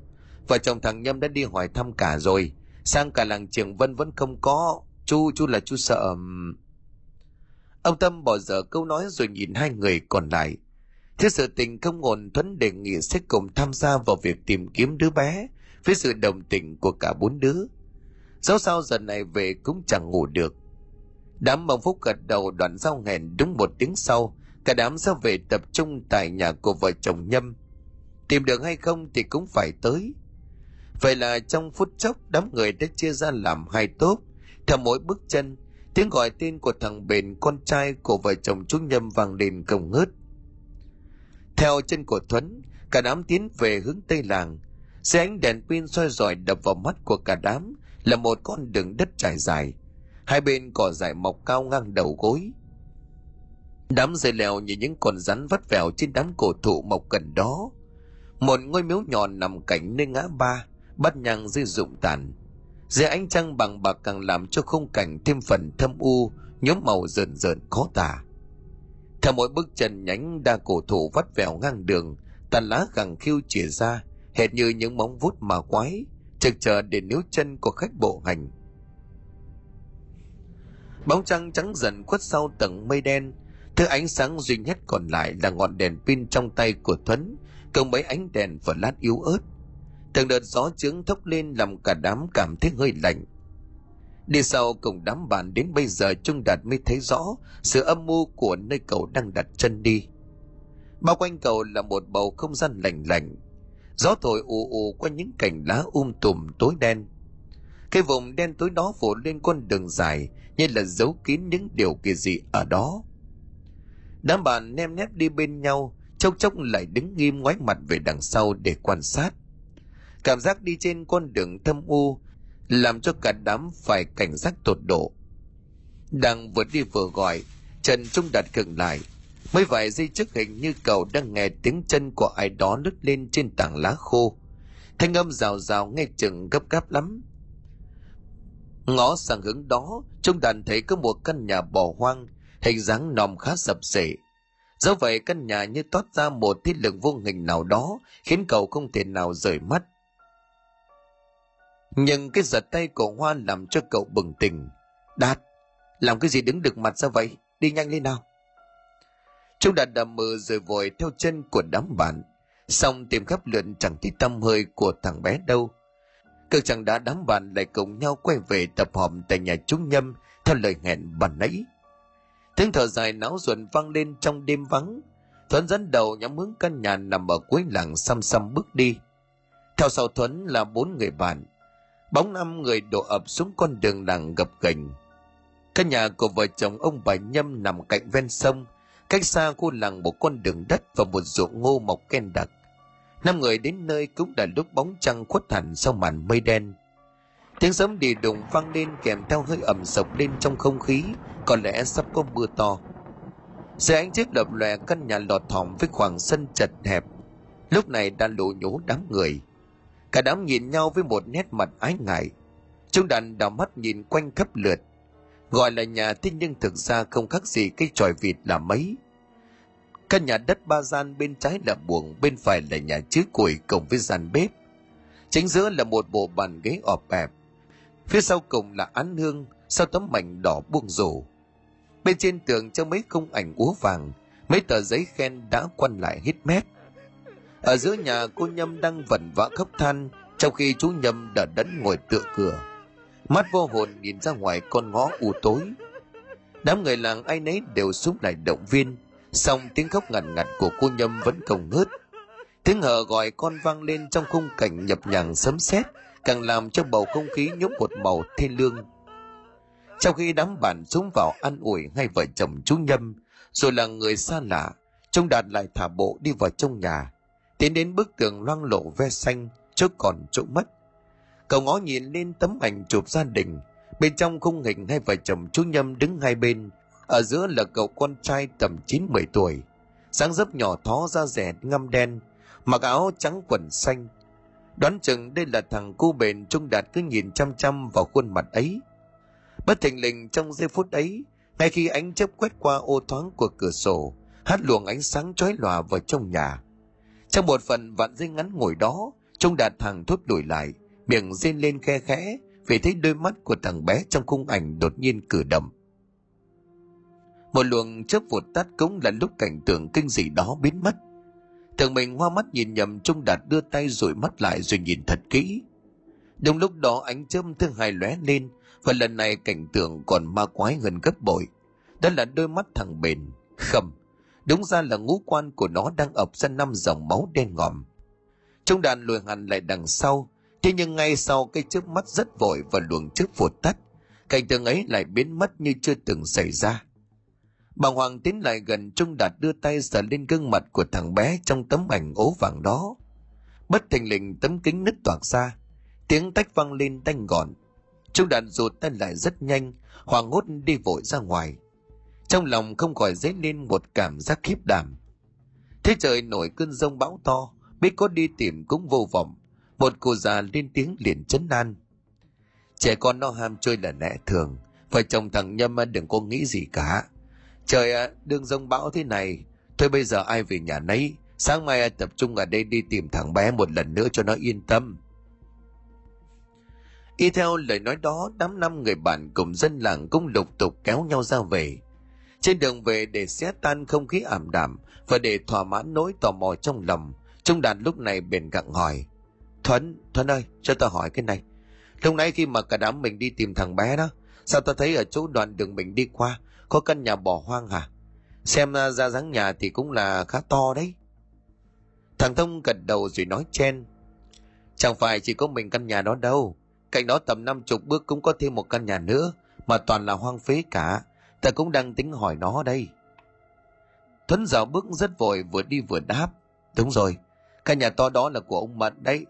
vợ chồng thằng Nhâm đã đi hỏi thăm cả rồi. Sang cả làng Trường Vân vẫn không có. chú chú là chú sợ ông tâm bỏ dở câu nói rồi nhìn hai người còn lại Thế sự tình không ổn Thuấn đề nghị sẽ cùng tham gia vào việc tìm kiếm đứa bé với sự đồng tình của cả bốn đứa. Dẫu sao giờ này về cũng chẳng ngủ được. Đám mong phúc gật đầu đoạn giao hẹn đúng một tiếng sau, cả đám sẽ về tập trung tại nhà của vợ chồng Nhâm. Tìm được hay không thì cũng phải tới. Vậy là trong phút chốc đám người đã chia ra làm hai tốp, theo mỗi bước chân, tiếng gọi tên của thằng bền con trai của vợ chồng chú Nhâm vang lên không ngớt. Theo chân của Thuấn, cả đám tiến về hướng tây làng. Xe ánh đèn pin soi rọi đập vào mắt của cả đám là một con đường đất trải dài. Hai bên cỏ dại mọc cao ngang đầu gối. Đám dây leo như những con rắn vắt vẻo trên đám cổ thụ mọc gần đó. Một ngôi miếu nhỏ nằm cạnh nơi ngã ba, bắt nhang dưới rụng tàn. Dưới ánh trăng bằng bạc càng làm cho khung cảnh thêm phần thâm u, nhóm màu rợn rợn khó tả. Theo mỗi bước chân nhánh đa cổ thụ vắt vẻo ngang đường, tàn lá gằng khiêu chìa ra, hệt như những móng vuốt mà quái, trực chờ để níu chân của khách bộ hành. Bóng trăng trắng dần khuất sau tầng mây đen, thứ ánh sáng duy nhất còn lại là ngọn đèn pin trong tay của Thuấn, cộng mấy ánh đèn và lát yếu ớt. Từng đợt gió trướng thốc lên làm cả đám cảm thấy hơi lạnh, Đi sau cùng đám bạn đến bây giờ Trung Đạt mới thấy rõ sự âm mưu của nơi cậu đang đặt chân đi. Bao quanh cậu là một bầu không gian lạnh lạnh. Gió thổi ù ù qua những cành lá um tùm tối đen. Cái vùng đen tối đó phủ lên con đường dài như là giấu kín những điều kỳ dị ở đó. Đám bạn nem nép đi bên nhau, chốc chốc lại đứng nghiêm ngoái mặt về đằng sau để quan sát. Cảm giác đi trên con đường thâm u làm cho cả đám phải cảnh giác tột độ. Đang vừa đi vừa gọi, Trần Trung đặt khựng lại. Mấy vài giây trước hình như cậu đang nghe tiếng chân của ai đó lướt lên trên tảng lá khô. Thanh âm rào rào nghe chừng gấp gáp lắm. Ngó sang hướng đó, Trung đàn thấy có một căn nhà bỏ hoang, hình dáng nòm khá sập sệ. Do vậy căn nhà như toát ra một thiết lực vô hình nào đó, khiến cậu không thể nào rời mắt nhưng cái giật tay của Hoa làm cho cậu bừng tỉnh. Đạt, làm cái gì đứng được mặt ra vậy? Đi nhanh lên nào. Trung Đạt đầm mờ rồi vội theo chân của đám bạn. Xong tìm khắp lượn chẳng thấy tâm hơi của thằng bé đâu. Cực chẳng đã đám bạn lại cùng nhau quay về tập họp tại nhà chúng Nhâm theo lời hẹn bàn nãy. Tiếng thở dài náo ruột vang lên trong đêm vắng. Thuấn dẫn đầu nhắm hướng căn nhà nằm ở cuối làng xăm xăm bước đi. Theo sau Thuấn là bốn người bạn, bóng năm người đổ ập xuống con đường làng gập ghềnh căn nhà của vợ chồng ông bà nhâm nằm cạnh ven sông cách xa khu làng một con đường đất và một ruộng ngô mọc ken đặc năm người đến nơi cũng đã lúc bóng trăng khuất hẳn sau màn mây đen tiếng sấm đi đùng vang lên kèm theo hơi ẩm sộc lên trong không khí, có lẽ sắp có mưa to. Dưới ánh chiếc lập lòe căn nhà lọt thỏm với khoảng sân chật hẹp. Lúc này đã lộ nhố đám người. Cả đám nhìn nhau với một nét mặt ái ngại. Chúng đàn đảo mắt nhìn quanh khắp lượt. Gọi là nhà thế nhưng thực ra không khác gì cái tròi vịt là mấy. Căn nhà đất ba gian bên trái là buồng, bên phải là nhà chứa củi cộng với gian bếp. Chính giữa là một bộ bàn ghế ọp ẹp phía sau cùng là án hương sau tấm mảnh đỏ buông rổ bên trên tường treo mấy khung ảnh úa vàng mấy tờ giấy khen đã quăn lại hết mép ở giữa nhà cô Nhâm đang vẩn vã khóc than, trong khi chú Nhâm đã đẫn ngồi tựa cửa. Mắt vô hồn nhìn ra ngoài con ngõ u tối. Đám người làng ai nấy đều xúc lại động viên, song tiếng khóc ngặt ngặt của cô Nhâm vẫn không ngớt. Tiếng hờ gọi con vang lên trong khung cảnh nhập nhằng sấm sét, càng làm cho bầu không khí nhúng một màu thiên lương. Trong khi đám bạn xuống vào ăn ủi ngay vợ chồng chú Nhâm, rồi là người xa lạ, trông đạt lại thả bộ đi vào trong nhà, tiến đến bức tường loang lộ ve xanh trước còn chỗ mất cậu ngó nhìn lên tấm ảnh chụp gia đình bên trong khung hình hai vợ chồng chú nhâm đứng hai bên ở giữa là cậu con trai tầm chín mười tuổi sáng dấp nhỏ thó da rẻ ngăm đen mặc áo trắng quần xanh đoán chừng đây là thằng cu bền trung đạt cứ nhìn chăm chăm vào khuôn mặt ấy. Bất thình lình trong giây phút ấy ngay khi ánh chớp quét qua ô thoáng của cửa sổ hát luồng ánh sáng chói lòa vào trong nhà. Trong một phần vạn dây ngắn ngồi đó, trung đạt thằng thốt đuổi lại, miệng rên lên khe khẽ vì thấy đôi mắt của thằng bé trong khung ảnh đột nhiên cử động. Một luồng chớp vụt tắt cũng là lúc cảnh tượng kinh dị đó biến mất thằng mình hoa mắt nhìn nhầm trung đạt đưa tay rồi mắt lại rồi nhìn thật kỹ. Đúng lúc đó ánh chớp thứ hai lóe lên, và lần này cảnh tượng còn ma quái hơn gấp bội. Đó là đôi mắt thằng bền. Khầm, đúng ra là ngũ quan của nó đang ập ra năm dòng máu đen ngòm. Trung đàn lùi hẳn lại đằng sau, thế nhưng ngay sau cái chớp mắt rất vội và luồng chớp vụt tắt, cảnh tượng ấy lại biến mất như chưa từng xảy ra. Bà Hoàng tiến lại gần Trung Đạt đưa tay sờ lên gương mặt của thằng bé trong tấm ảnh ố vàng đó. Bất thình lình tấm kính nứt toạc ra, tiếng tách vang lên tanh gọn. Trung Đạt rụt tay lại rất nhanh, Hoàng hốt đi vội ra ngoài. Trong lòng không khỏi dấy lên một cảm giác khiếp đảm. Thế trời nổi cơn rông bão to, biết có đi tìm cũng vô vọng. Một cô già lên tiếng liền chấn an. Trẻ con nó ham chơi là lẽ thường, vợ chồng thằng Nhâm đừng có nghĩ gì cả Trời ạ, đường rông bão thế này, thôi bây giờ ai về nhà nấy, sáng mai tập trung ở đây đi tìm thằng bé một lần nữa cho nó yên tâm. Y theo lời nói đó, đám năm người bạn cùng dân làng cũng lục tục kéo nhau ra về. Trên đường về để xé tan không khí ảm đạm và để thỏa mãn nỗi tò mò trong lòng, Trung Đạt lúc này bền gặng hỏi. Thuấn, Thuấn ơi, cho ta hỏi cái này. Lúc nãy khi mà cả đám mình đi tìm thằng bé đó, sao ta thấy ở chỗ đoạn đường mình đi qua, có căn nhà bỏ hoang hả? Xem ra dáng nhà thì cũng là khá to đấy. Thằng Thông gật đầu rồi nói chen. Chẳng phải chỉ có mình căn nhà đó đâu. Cạnh đó tầm năm chục bước cũng có thêm một căn nhà nữa, mà toàn là hoang phế cả. Ta cũng đang tính hỏi nó đây. Thuấn dạo bước rất vội vừa đi vừa đáp. Đúng rồi, căn nhà to đó là của ông Mận đấy.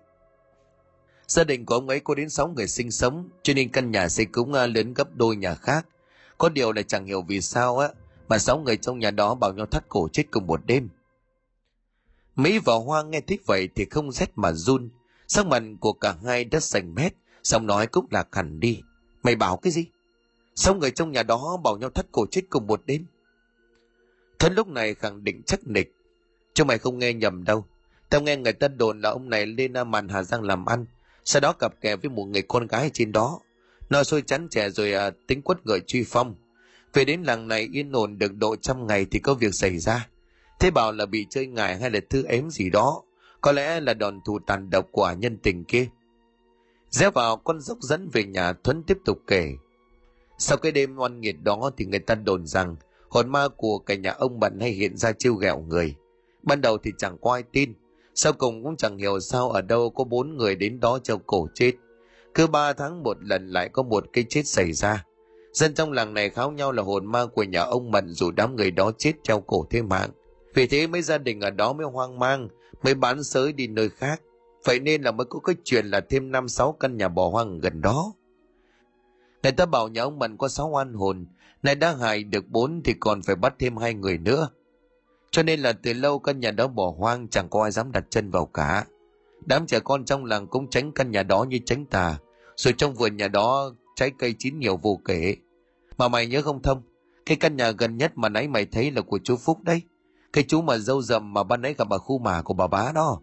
Gia đình của ông ấy có đến sáu người sinh sống, cho nên căn nhà xây cũng à, lớn gấp đôi nhà khác. Có điều là chẳng hiểu vì sao á, mà sáu người trong nhà đó bảo nhau thắt cổ chết cùng một đêm. Mỹ và Hoa nghe thích vậy thì không rét mà run. Sắc mặt của cả hai đã sành mét, xong nói cũng là hẳn đi. Mày bảo cái gì? Sáu người trong nhà đó bảo nhau thắt cổ chết cùng một đêm. Thân lúc này khẳng định chắc nịch. Chứ mày không nghe nhầm đâu. Tao nghe người ta đồn là ông này lên màn Hà Giang làm ăn. Sau đó cặp kè với một người con gái trên đó. Nó sôi chắn trẻ rồi à, tính quất gợi truy phong. Về đến làng này yên ổn được độ trăm ngày thì có việc xảy ra. Thế bảo là bị chơi ngài hay là thư ếm gì đó. Có lẽ là đòn thù tàn độc của nhân tình kia. Rẽ vào con dốc dẫn về nhà Thuấn tiếp tục kể. Sau cái đêm oan nghiệt đó thì người ta đồn rằng hồn ma của cả nhà ông bận hay hiện ra chiêu ghẹo người. Ban đầu thì chẳng có ai tin. Sau cùng cũng chẳng hiểu sao ở đâu có bốn người đến đó treo cổ chết. Cứ ba tháng một lần lại có một cái chết xảy ra. Dân trong làng này kháo nhau là hồn ma của nhà ông Mận dù đám người đó chết treo cổ thế mạng. Vì thế mấy gia đình ở đó mới hoang mang, mới bán sới đi nơi khác. Vậy nên là mới có cái chuyện là thêm năm sáu căn nhà bỏ hoang gần đó. Người ta bảo nhà ông Mận có sáu oan hồn, nay đã hại được bốn thì còn phải bắt thêm hai người nữa. Cho nên là từ lâu căn nhà đó bỏ hoang chẳng có ai dám đặt chân vào cả. Đám trẻ con trong làng cũng tránh căn nhà đó như tránh tà. Rồi trong vườn nhà đó trái cây chín nhiều vô kể. Mà mày nhớ không thông, cái căn nhà gần nhất mà nãy mày thấy là của chú Phúc đấy. Cái chú mà dâu dầm mà ban nãy gặp ở khu mà của bà bá đó.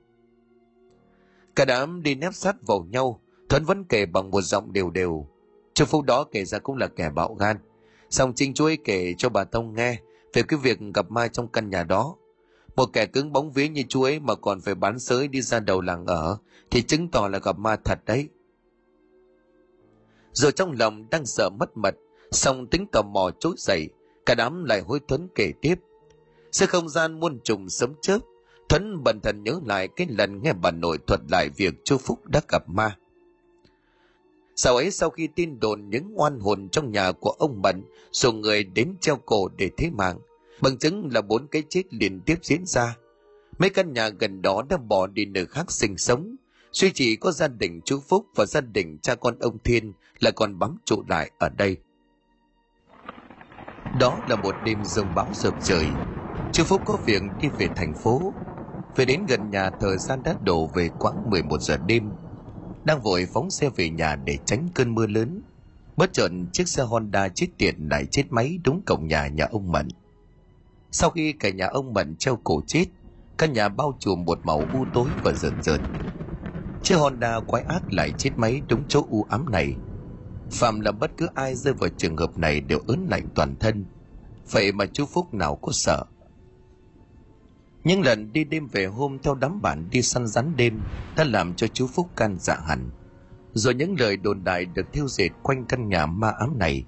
Cả đám đi nép sát vào nhau, Thuấn vẫn kể bằng một giọng đều đều. Chú Phúc đó kể ra cũng là kẻ bạo gan. Xong chính chú ấy kể cho bà Tông nghe về cái việc gặp ma trong căn nhà đó. Một kẻ cứng bóng vía như chú ấy mà còn phải bán sới đi ra đầu làng ở thì chứng tỏ là gặp ma thật đấy. Rồi trong lòng đang sợ mất mật, song tính tò mò trỗi dậy, cả đám lại hối thuấn kể tiếp. sự không gian muôn trùng sấm chớp, Thuấn bần thần nhớ lại cái lần nghe bà nội thuật lại việc chú Phúc đã gặp ma. Sau ấy sau khi tin đồn những oan hồn trong nhà của ông Bận số người đến treo cổ để thế mạng, bằng chứng là bốn cái chết liên tiếp diễn ra. Mấy căn nhà gần đó đã bỏ đi nơi khác sinh sống, duy chỉ có gia đình chú Phúc và gia đình cha con ông Thiên là còn bám trụ lại ở đây. Đó là một đêm rông bão rợp trời. Chú Phúc có việc đi về thành phố. Về đến gần nhà thời gian đã đổ về khoảng 11 giờ đêm. Đang vội phóng xe về nhà để tránh cơn mưa lớn. Bất chợt chiếc xe Honda chết tiệt lại chết máy đúng cổng nhà nhà ông Mận. Sau khi cả nhà ông Mận treo cổ chết, căn nhà bao trùm một màu u tối và rợn rợn. Chiếc Honda quái ác lại chết máy đúng chỗ u ám này phạm là bất cứ ai rơi vào trường hợp này đều ớn lạnh toàn thân. Vậy mà chú phúc nào có sợ? Những lần đi đêm về hôm theo đám bạn đi săn rắn đêm đã làm cho chú phúc can dạ hẳn. Rồi những lời đồn đại được thiêu dệt quanh căn nhà ma ám này.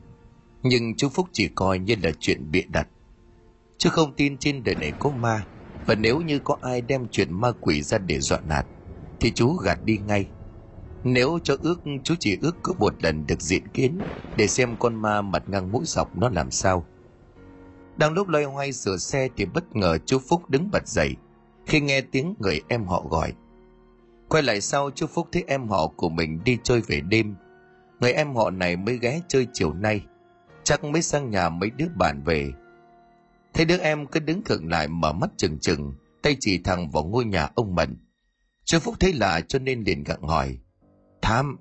Nhưng chú phúc chỉ coi như là chuyện bịa đặt. Chứ không tin trên đời này có ma. Và nếu như có ai đem chuyện ma quỷ ra để dọa nạt, thì chú gạt đi ngay nếu cho ước, chú chỉ ước cứ một lần được diện kiến, để xem con ma mặt ngang mũi dọc nó làm sao. Đang lúc loay hoay sửa xe thì bất ngờ chú phúc đứng bật dậy. Khi nghe tiếng người em họ gọi, quay lại sau chú phúc thấy em họ của mình đi chơi về đêm. Người em họ này mới ghé chơi chiều nay, chắc mới sang nhà mấy đứa bạn về. Thấy đứa em cứ đứng khựng lại mở mắt chừng chừng, tay chỉ thẳng vào ngôi nhà ông mận. Chú phúc thấy lạ cho nên liền gặng hỏi thám,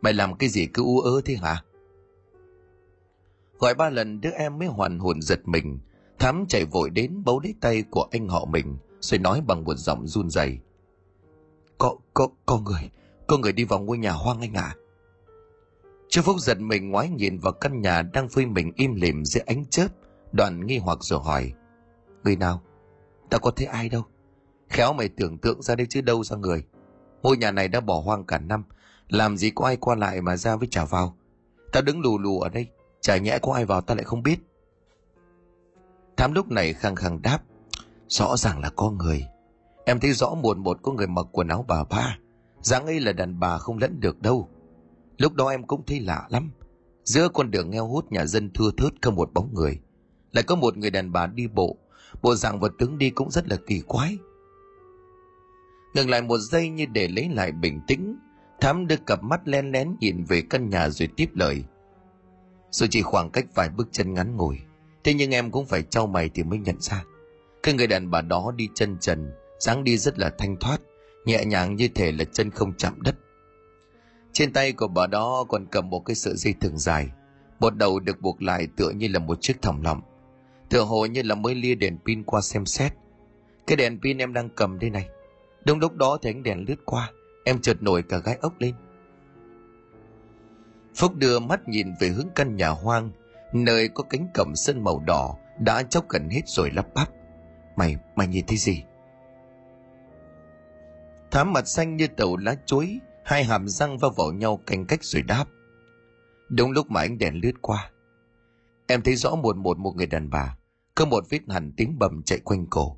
mày làm cái gì cứ u ớ thế hả? Gọi ba lần đứa em mới hoàn hồn giật mình, thám chạy vội đến bấu lấy tay của anh họ mình, rồi nói bằng một giọng run rẩy. Có có có người có người đi vào ngôi nhà hoang anh ạ. À? chú phúc giật mình ngoái nhìn vào căn nhà đang phơi mình im lìm dưới ánh chớp đoàn nghi hoặc rồi hỏi, người nào? Ta có thấy ai đâu? Khéo mày tưởng tượng ra đây chứ đâu ra người. Ngôi nhà này đã bỏ hoang cả năm làm gì có ai qua lại mà ra với trả vào? Ta đứng lù lù ở đây, chả nhẽ có ai vào ta lại không biết. Thám lúc này khăng khăng đáp, rõ ràng là có người. Em thấy rõ muộn một có người mặc quần áo bà ba dáng ấy là đàn bà không lẫn được đâu. Lúc đó em cũng thấy lạ lắm. Giữa con đường ngheo hút nhà dân thưa thớt không một bóng người. Lại có một người đàn bà đi bộ. Bộ dạng và tướng đi cũng rất là kỳ quái. Ngừng lại một giây như để lấy lại bình tĩnh thám đưa cặp mắt len lén nhìn về căn nhà rồi tiếp lời. Dù chỉ khoảng cách vài bước chân ngắn ngủi, thế nhưng em cũng phải trao mày thì mới nhận ra. Cái người đàn bà đó đi chân trần, dáng đi rất là thanh thoát, nhẹ nhàng như thể là chân không chạm đất. Trên tay của bà đó còn cầm một cái sợi dây thừng dài, một đầu được buộc lại tựa như là một chiếc thòng lọng, tựa hồ như là mới lia đèn pin qua xem xét. Cái đèn pin em đang cầm đây này, đúng lúc đó thì ánh đèn lướt qua em chợt nổi cả gai ốc lên. Phúc đưa mắt nhìn về hướng căn nhà hoang, nơi có cánh cẩm sân màu đỏ đã chóc gần hết rồi lắp bắp. Mày mày nhìn thấy gì? Thám mặt xanh như tàu lá chuối, hai hàm răng va vào nhau canh cách rồi đáp. Đúng lúc mà ánh đèn lướt qua, em thấy rõ một một một người đàn bà, có một vết hằn tiếng bầm chạy quanh cổ.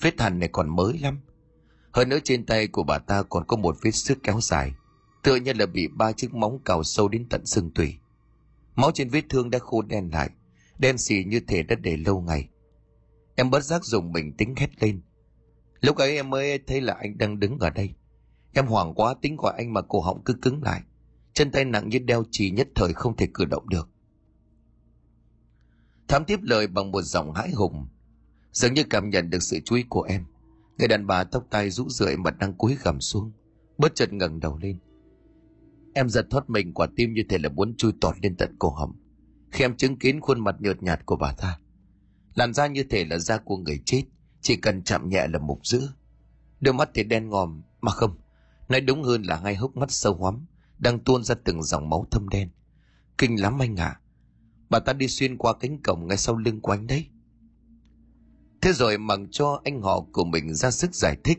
Vết hằn này còn mới lắm hơn nữa trên tay của bà ta còn có một vết sức kéo dài. Tựa như là bị ba chiếc móng cào sâu đến tận xương tủy. Máu trên vết thương đã khô đen lại, đen xì như thể đã để lâu ngày. Em bất giác dùng mình tính hét lên. Lúc ấy em mới thấy là anh đang đứng ở đây. Em hoảng quá tính gọi anh mà cổ họng cứ cứng lại. Chân tay nặng như đeo chì nhất thời không thể cử động được. Thám tiếp lời bằng một giọng hãi hùng. Dường như cảm nhận được sự chú ý của em người đàn bà tóc tai rũ rượi mặt đang cúi gằm xuống, bất chợt ngẩng đầu lên. Em giật thoát mình quả tim như thể là muốn chui tọt lên tận cổ họng khi em chứng kiến khuôn mặt nhợt nhạt của bà ta. Làn da như thể là da của người chết, chỉ cần chạm nhẹ là mục dữ. Đôi mắt thì đen ngòm, mà không, nói đúng hơn là hai hốc mắt sâu hoắm đang tuôn ra từng dòng máu thâm đen. Kinh lắm anh ạ. À. bà ta đi xuyên qua cánh cổng ngay sau lưng của anh đấy thế rồi mặc cho anh họ của mình ra sức giải thích.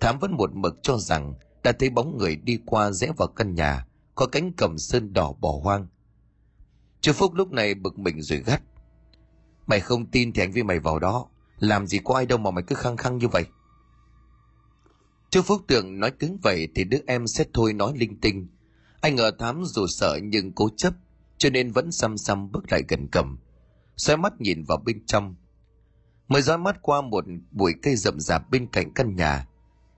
Thám vẫn một mực cho rằng đã thấy bóng người đi qua rẽ vào căn nhà, có cánh cầm sơn đỏ bỏ hoang. Chú phúc lúc này bực mình rồi gắt. Mày không tin thì anh với mày vào đó. Làm gì có ai đâu mà mày cứ khăng khăng như vậy. Chú phúc tưởng nói cứng vậy thì đứa em sẽ thôi nói linh tinh. Anh ngờ thám dù sợ nhưng cố chấp, cho nên vẫn xăm xăm bước lại gần cầm. Xoay mắt nhìn vào bên trong mới dõi mắt qua một bụi cây rậm rạp bên cạnh căn nhà,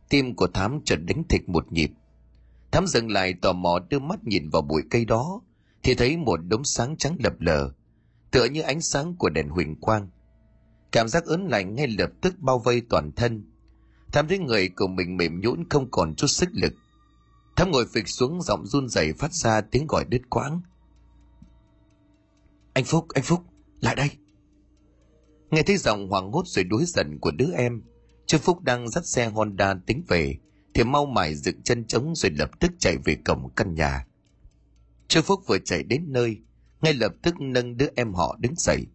tim của thám chợt đánh thịch một nhịp. Thám dừng lại tò mò đưa mắt nhìn vào bụi cây đó, thì thấy một đống sáng trắng lập lờ, tựa như ánh sáng của đèn huỳnh quang. Cảm giác ớn lạnh ngay lập tức bao vây toàn thân. Thám thấy người của mình mềm nhũn không còn chút sức lực. Thám ngồi phịch xuống giọng run rẩy phát ra tiếng gọi đứt quãng. Anh phúc anh phúc, lại đây nghe thấy giọng hoảng hốt rồi đuối giận của đứa em Trương Phúc đang dắt xe Honda tính về, thì mau mải dựng chân trống rồi lập tức chạy về cổng căn nhà. Trương Phúc vừa chạy đến nơi, ngay lập tức nâng đứa em họ đứng dậy.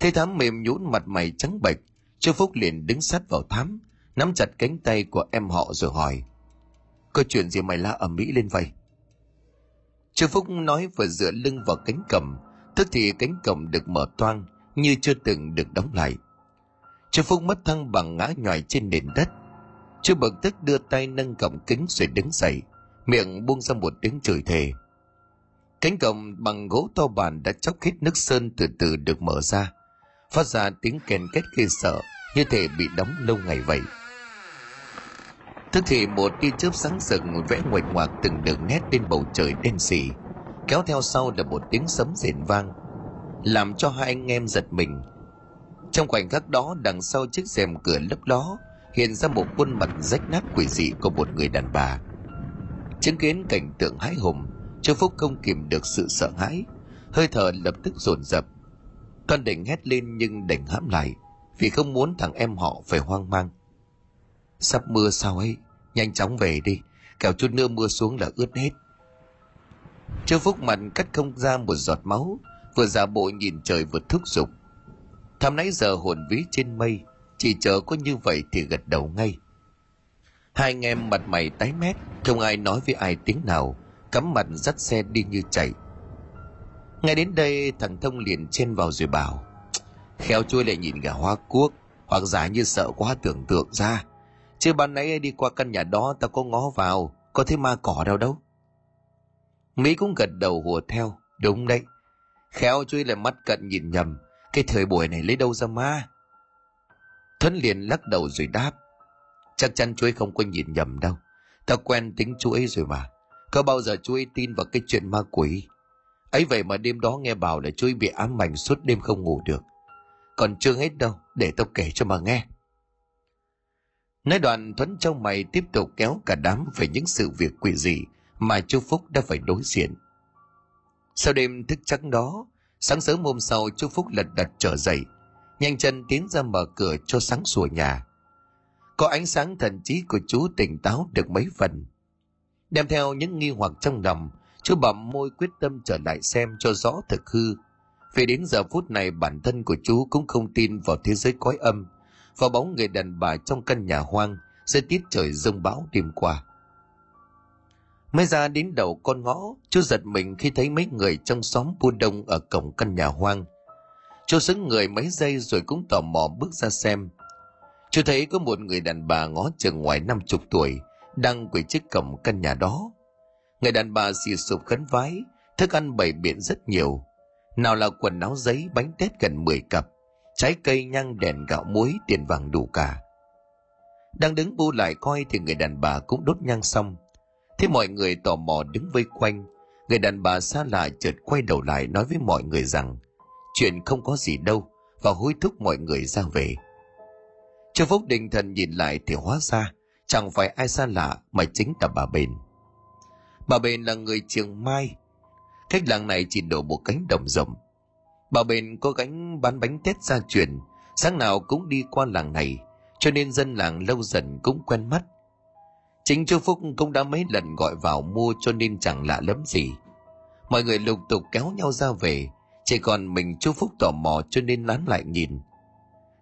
Thấy thám mềm nhũn mặt mày trắng bệch, Trương Phúc liền đứng sát vào thám, nắm chặt cánh tay của em họ rồi hỏi. Có chuyện gì mày la ầm mỹ lên vậy? Trương Phúc nói vừa dựa lưng vào cánh cầm, tức thì cánh cổng được mở toang như chưa từng được đóng lại. Chú Phúc mất thăng bằng ngã nhòi trên nền đất. Chú bực tức đưa tay nâng cổng kính rồi đứng dậy, miệng buông ra một tiếng chửi thề. Cánh cổng bằng gỗ to bản đã chóc hết nước sơn từ từ được mở ra, phát ra tiếng kèn kết ghê sợ như thể bị đóng lâu ngày vậy. Tức thì một tia chớp sáng rực vẽ ngoạch ngoạc từng đường nét lên bầu trời đen sì, kéo theo sau là một tiếng sấm rền vang, làm cho hai anh em giật mình. Trong khoảnh khắc đó đằng sau chiếc rèm cửa lấp ló hiện ra một khuôn mặt rách nát quỷ dị của một người đàn bà. Chứng kiến cảnh tượng hái hùng, Trương Phúc không kìm được sự sợ hãi, hơi thở lập tức dồn dập. Con định hét lên nhưng đành hãm lại, vì không muốn thằng em họ phải hoang mang. Sắp mưa sao ấy, nhanh chóng về đi, kẻo chút nữa mưa xuống là ướt hết. Trương Phúc mặt cắt không ra một giọt máu, vừa giả bộ nhìn trời vừa thúc giục. Thầm nãy giờ hồn ví trên mây, chỉ chờ có như vậy thì gật đầu ngay. Hai anh em mặt mày tái mét, không ai nói với ai tiếng nào, cắm mặt dắt xe đi như chạy. Ngay đến đây thằng Thông liền chen vào rồi bảo Khéo chui lại nhìn gà hoa cuốc Hoặc giả như sợ quá tưởng tượng ra Chứ ban nãy đi qua căn nhà đó tao có ngó vào Có thấy ma cỏ đâu đâu Mỹ cũng gật đầu hùa theo Đúng đấy Khéo chui lại mắt cận nhìn nhầm, Cái thời buổi này lấy đâu ra ma? Thuấn liền lắc đầu rồi đáp. Chắc chắn chuối không có nhìn nhầm đâu. Ta quen tính chú ấy rồi mà. Có bao giờ chú ấy tin vào cái chuyện ma quỷ? Ấy vậy mà đêm đó nghe bảo là chú ấy bị ám ảnh suốt đêm không ngủ được. Còn chưa hết đâu, để tao kể cho mà nghe. Nói đoạn thuấn trong mày tiếp tục kéo cả đám về những sự việc quỷ dị mà chú phúc đã phải đối diện sau đêm thức trắng đó, sáng sớm hôm sau chú phúc lật đật trở dậy, nhanh chân tiến ra mở cửa cho sáng sủa nhà. Có ánh sáng thần trí của chú tỉnh táo được mấy phần. Đem theo những nghi hoặc trong lòng, chú bậm môi quyết tâm trở lại xem cho rõ thực hư. Vì đến giờ phút này bản thân của chú cũng không tin vào thế giới cõi âm, vào bóng người đàn bà trong căn nhà hoang, dưới tiết trời rông bão đêm qua mới ra đến đầu con ngõ, chú giật mình khi thấy mấy người trong xóm buôn đông ở cổng căn nhà hoang. Chú xứng người mấy giây rồi cũng tò mò bước ra xem. Chú thấy có một người đàn bà ngó chừng ngoài năm chục tuổi, đang quỳ trước cổng căn nhà đó. Người đàn bà xì sụp khấn vái, thức ăn bày biện rất nhiều. Nào là quần áo giấy, bánh tét gần 10 cặp, trái cây nhang đèn gạo muối, tiền vàng đủ cả. Đang đứng bu lại coi thì người đàn bà cũng đốt nhang xong thế mọi người tò mò đứng vây quanh người đàn bà xa lạ chợt quay đầu lại nói với mọi người rằng chuyện không có gì đâu và hối thúc mọi người ra về Châu Phúc định thần nhìn lại thì hóa ra chẳng phải ai xa lạ mà chính là bà Bền. Bà Bền là người Trường Mai. Cách làng này chỉ đổ một cánh đồng rộng. Bà Bền có gánh bán bánh tét gia truyền, sáng nào cũng đi qua làng này, cho nên dân làng lâu dần cũng quen mắt. Chính chú Phúc cũng đã mấy lần gọi vào mua cho nên chẳng lạ lắm gì. Mọi người lục tục kéo nhau ra về, chỉ còn mình chú Phúc tò mò cho nên lán lại nhìn.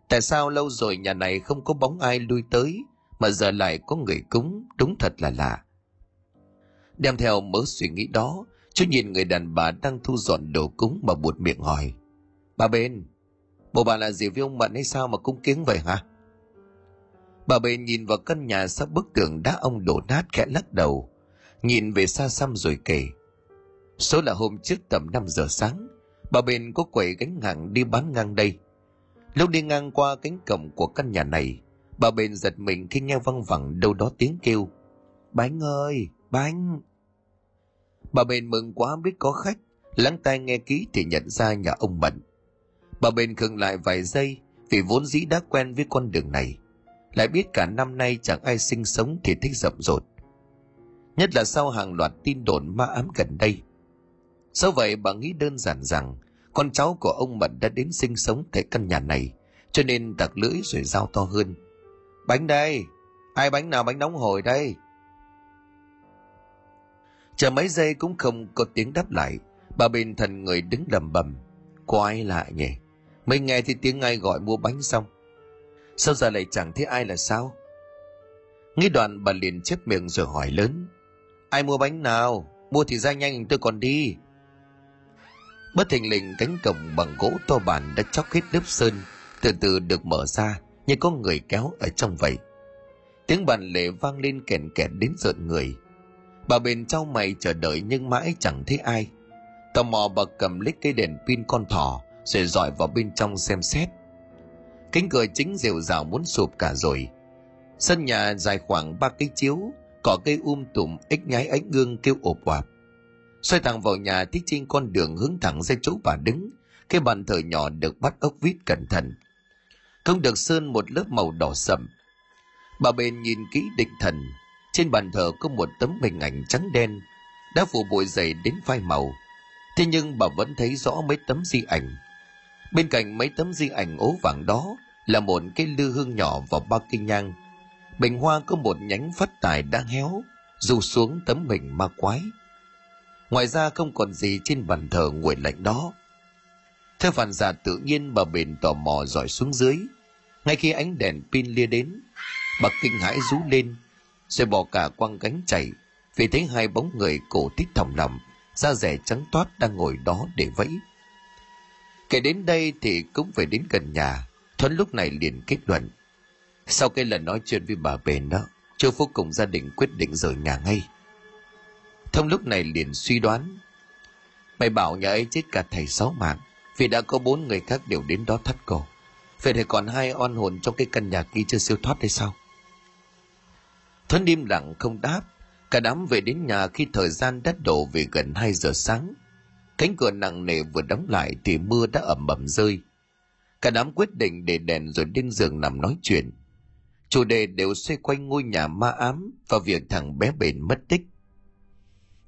Tại sao lâu rồi nhà này không có bóng ai lui tới, mà giờ lại có người cúng, đúng thật là lạ. Đem theo mớ suy nghĩ đó, chú nhìn người đàn bà đang thu dọn đồ cúng mà buột miệng hỏi. Bà bên, bộ bà là gì với ông Mận hay sao mà cung kiến vậy hả? Bà bệ nhìn vào căn nhà sắp bức tường đá ông đổ nát khẽ lắc đầu, nhìn về xa xăm rồi kể. Số là hôm trước tầm 5 giờ sáng, bà bên có quẩy gánh hàng đi bán ngang đây. Lúc đi ngang qua cánh cổng của căn nhà này, bà bên giật mình khi nghe văng vẳng đâu đó tiếng kêu. Bánh ơi, bánh! Bà bền mừng quá biết có khách, lắng tai nghe kỹ thì nhận ra nhà ông Mận. Bà bền khừng lại vài giây vì vốn dĩ đã quen với con đường này. Lại biết cả năm nay chẳng ai sinh sống thì thích rậm rột. Nhất là sau hàng loạt tin đồn ma ám gần đây. do vậy bà nghĩ đơn giản rằng con cháu của ông Mận đã đến sinh sống tại căn nhà này, cho nên đặt lưỡi rồi dao to hơn. Bánh đây! Ai bánh nào bánh nóng hồi đây? chờ mấy giây cũng không có tiếng đáp lại bà bình thần người đứng lầm bầm có ai lạ nhỉ mới nghe thì tiếng ai gọi mua bánh xong sao giờ lại chẳng thấy ai là sao? Nghĩ đoạn bà liền chép miệng rồi hỏi lớn. Ai mua bánh nào? Mua thì ra nhanh, tôi còn đi. Bất thình lình, cánh cổng bằng gỗ to bản đã chóc hết lớp sơn, từ từ được mở ra, như có người kéo ở trong vậy. Tiếng bàn lệ vang lên kèn kẹt đến rợn người. Bà bền trao mày chờ đợi nhưng mãi chẳng thấy ai. Tò mò, bà cầm lấy cây đèn pin con thỏ, rồi dọi vào bên trong xem xét cánh cửa chính rìu rào muốn sụp cả rồi. Sân nhà dài khoảng ba cây chiếu, cỏ cây um tùm ếch nhái ánh gương kêu ộp oạp xoay thẳng vào nhà, thích trên con đường hướng thẳng ra chỗ bà đứng. Cái bàn thờ nhỏ được bắt ốc vít cẩn thận. Không được sơn một lớp màu đỏ sậm. Bà bên nhìn kỹ định thần. Trên bàn thờ có một tấm hình ảnh trắng đen, đã phủ bụi dày đến phai màu. Thế nhưng bà vẫn thấy rõ mấy tấm di ảnh bên cạnh mấy tấm di ảnh ố vàng đó là một cái lư hương nhỏ và ba cây nhang bình hoa có một nhánh phát tài đang héo dù xuống tấm bình ma quái. Ngoài ra không còn gì trên bàn thờ nguội lạnh đó. Theo phản xạ tự nhiên, bà bền tò mò dọi xuống dưới. Ngay khi ánh đèn pin lia đến, bà kinh hãi rú lên, rồi bỏ cả quăng cánh chạy, vì thấy hai bóng người cổ tít thòng lòng da rẻ trắng toát đang ngồi đó để vẫy kể đến đây thì cũng phải đến gần nhà. Thuấn lúc này liền kết luận. Sau cái lần nói chuyện với bà bền đó, châu phúc cùng gia đình quyết định rời nhà ngay. Thông lúc này liền suy đoán. Mày bảo nhà ấy chết cả thầy sáu mạng, vì đã có bốn người khác đều đến đó thắt cổ. Vậy thì còn hai oan hồn trong cái căn nhà kia chưa siêu thoát hay sao? Thuấn im lặng không đáp. Cả đám về đến nhà khi thời gian đã đổ về gần 2 giờ sáng cánh cửa nặng nề vừa đóng lại thì mưa đã ẩm ẩm rơi. Cả đám quyết định để đèn rồi lên giường nằm nói chuyện. Chủ đề đều xoay quanh ngôi nhà ma ám và việc thằng bé bền mất tích.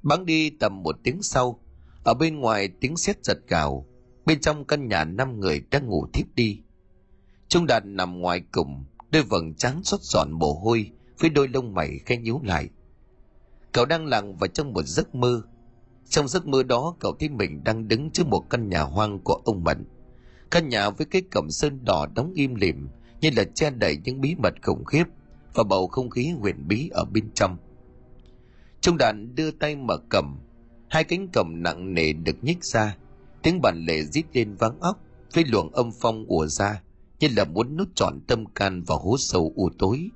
Bắn đi tầm một tiếng sau, ở bên ngoài tiếng sét giật gào. Bên trong căn nhà năm người đang ngủ thiếp đi. Trung đạt nằm ngoài cùng đôi vầng trắng xót giòn mồ hôi với đôi lông mày khẽ nhíu lại. Cậu đang lặng vào trong một giấc mơ trong giấc mơ đó, cậu thấy mình đang đứng trước một căn nhà hoang của ông mận căn nhà với cái cẩm sơn đỏ đóng im lìm, như là che đậy những bí mật khủng khiếp và bầu không khí huyền bí ở bên trong. Trung đàn đưa tay mở cầm, hai cánh cầm nặng nề được nhích ra, tiếng bàn lệ rít lên vắng óc với luồng âm phong ùa ra, như là muốn nút trọn tâm can vào hố sâu u tối.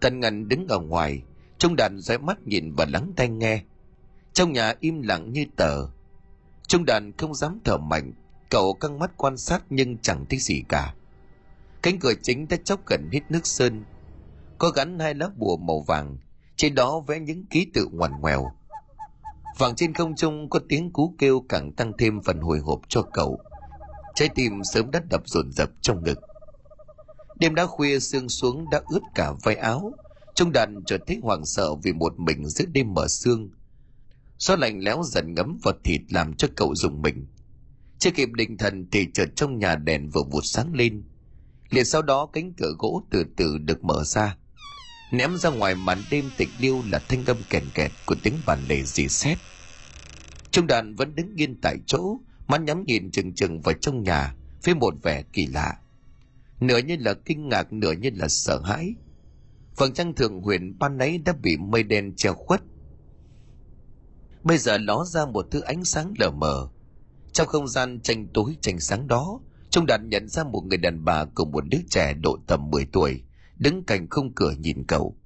Tần ngân đứng ở ngoài, trung đàn dõi mắt nhìn và lắng tai nghe trong nhà im lặng như tờ. Trung đàn không dám thở mạnh, cậu căng mắt quan sát nhưng chẳng thấy gì cả. Cánh cửa chính đã chóc gần hết nước sơn. Có gắn hai lá bùa màu vàng, trên đó vẽ những ký tự ngoằn ngoèo. Vàng trên không trung có tiếng cú kêu càng tăng thêm phần hồi hộp cho cậu. Trái tim sớm đã đập dồn dập trong ngực. Đêm đã khuya, sương xuống đã ướt cả vai áo. Trung đàn chợt thấy hoảng sợ vì một mình giữa đêm mở sương gió lạnh lẽo dần ngấm vào thịt làm cho cậu dùng mình. Chưa kịp định thần thì chợt trong nhà đèn vừa vụt sáng lên. Liền sau đó cánh cửa gỗ từ từ được mở ra. Ném ra ngoài màn đêm tịch điêu là thanh âm kèn kẹt của tiếng bàn lề dì xét. Trung đàn vẫn đứng yên tại chỗ, mắt nhắm nhìn chừng chừng vào trong nhà, với một vẻ kỳ lạ. Nửa như là kinh ngạc, nửa như là sợ hãi. Phần trăng thượng huyền ban nấy đã bị mây đen che khuất bây giờ ló ra một thứ ánh sáng lờ mờ. Trong không gian tranh tối, tranh sáng đó, trung đạt nhận ra một người đàn bà cùng một đứa trẻ độ tầm 10 tuổi, đứng cạnh khung cửa nhìn cậu.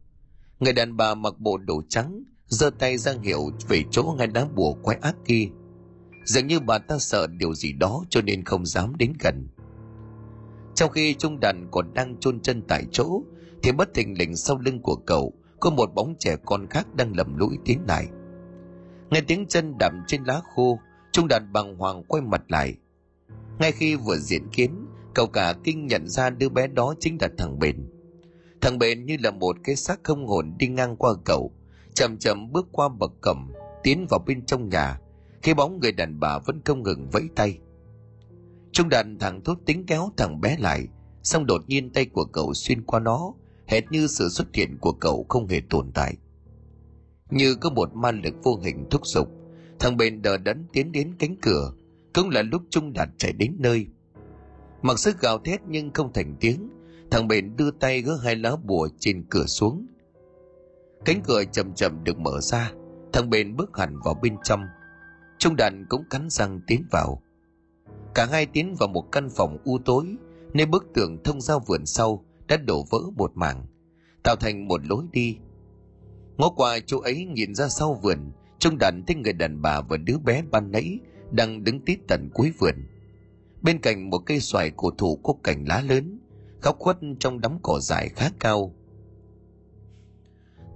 Người đàn bà mặc bộ đồ trắng, giơ tay ra hiệu về chỗ ngay đá bùa quái ác kia. Dường như bà ta sợ điều gì đó cho nên không dám đến gần. Trong khi trung đàn còn đang chôn chân tại chỗ, thì bất thình lình sau lưng của cậu có một bóng trẻ con khác đang lầm lũi tiến lại nghe tiếng chân đậm trên lá khô, trung đàn bằng hoàng quay mặt lại. Ngay khi vừa diễn kiến, cậu cả kinh nhận ra đứa bé đó chính là thằng bền. Thằng bền như là một cái xác không hồn đi ngang qua cậu, chậm chậm bước qua bậc cẩm tiến vào bên trong nhà, khi bóng người đàn bà vẫn không ngừng vẫy tay. Trung đàn thằng thốt tính kéo thằng bé lại, xong đột nhiên tay của cậu xuyên qua nó, hệt như sự xuất hiện của cậu không hề tồn tại như có một ma lực vô hình thúc giục, thằng bền đờ đẫn tiến đến cánh cửa, cũng là lúc trung đạt chạy đến nơi. Mặc sức gào thét nhưng không thành tiếng, thằng bền đưa tay gỡ hai lá bùa trên cửa xuống. Cánh cửa chậm chậm được mở ra, thằng bền bước hẳn vào bên trong. Trung Đạt cũng cắn răng tiến vào. Cả hai tiến vào một căn phòng u tối, nơi bức tường thông ra vườn sau đã đổ vỡ một mảng, tạo thành một lối đi ngó qua chỗ ấy nhìn ra sau vườn, trông đàn thấy người đàn bà và đứa bé ban nãy đang đứng tít tận cuối vườn. Bên cạnh một cây xoài cổ thụ có cành lá lớn, góc khuất trong đám cỏ dại khá cao.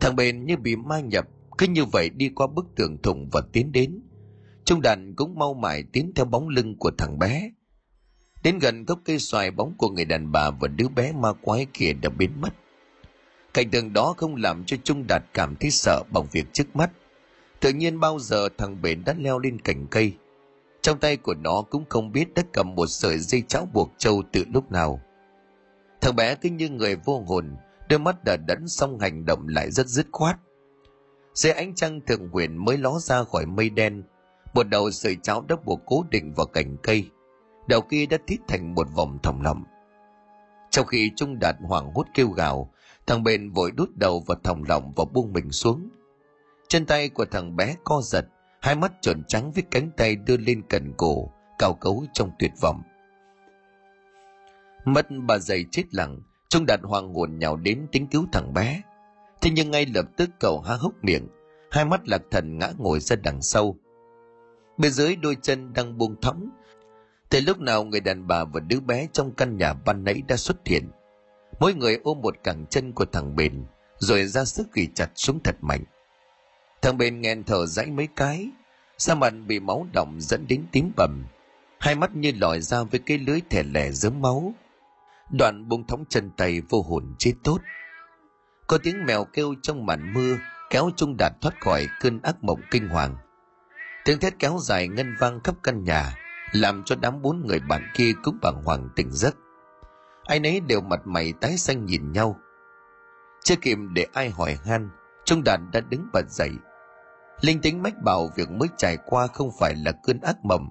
Thằng bền như bị ma nhập, cứ như vậy đi qua bức tường thủng và tiến đến. Trung đàn cũng mau mải tiến theo bóng lưng của thằng bé. Đến gần gốc cây xoài bóng của người đàn bà và đứa bé ma quái kia đã biến mất cảnh tượng đó không làm cho trung đạt cảm thấy sợ bằng việc trước mắt. Tự nhiên bao giờ thằng bến đã leo lên cành cây. Trong tay của nó cũng không biết đã cầm một sợi dây cháo buộc trâu từ lúc nào. Thằng bé cứ như người vô hồn, đôi mắt đã đẫn xong hành động lại rất dứt khoát. Dưới ánh trăng thượng huyền mới ló ra khỏi mây đen, một đầu sợi cháo đã buộc cố định vào cành cây. Đầu kia đã thít thành một vòng thòng lọng. Trong khi trung đạt hoảng hốt kêu gào thằng bền vội đút đầu vào thòng lọng và buông mình xuống. Chân tay của thằng bé co giật, hai mắt tròn trắng với cánh tay đưa lên cần cổ, cao cấu trong tuyệt vọng. Mất bà giày chết lặng, trung đạt hoàng hồn nhào đến tính cứu thằng bé. Thế nhưng ngay lập tức cậu há hốc miệng, hai mắt lạc thần ngã ngồi ra đằng sau. Bên dưới đôi chân đang buông thõng từ lúc nào người đàn bà và đứa bé trong căn nhà ban nãy đã xuất hiện mỗi người ôm một cẳng chân của thằng bền, rồi ra sức ghi chặt xuống thật mạnh. Thằng bền nghẹn thở dãy mấy cái da mặt bị máu động dẫn đến tím bầm. Hai mắt như lòi ra với cái lưới thẻ lẻ dớm máu. Đoạn buông thõng chân tay vô hồn chết tốt. Có tiếng mèo kêu trong màn mưa, kéo trung đạt thoát khỏi cơn ác mộng kinh hoàng. Tiếng thét kéo dài ngân vang khắp căn nhà, làm cho đám bốn người bạn kia cũng bàng hoàng tỉnh giấc ai nấy đều mặt mày tái xanh nhìn nhau. Chưa kịp để ai hỏi han, trung Đàn đã đứng bật dậy. Linh tính mách bảo việc mới trải qua không phải là cơn ác mộng.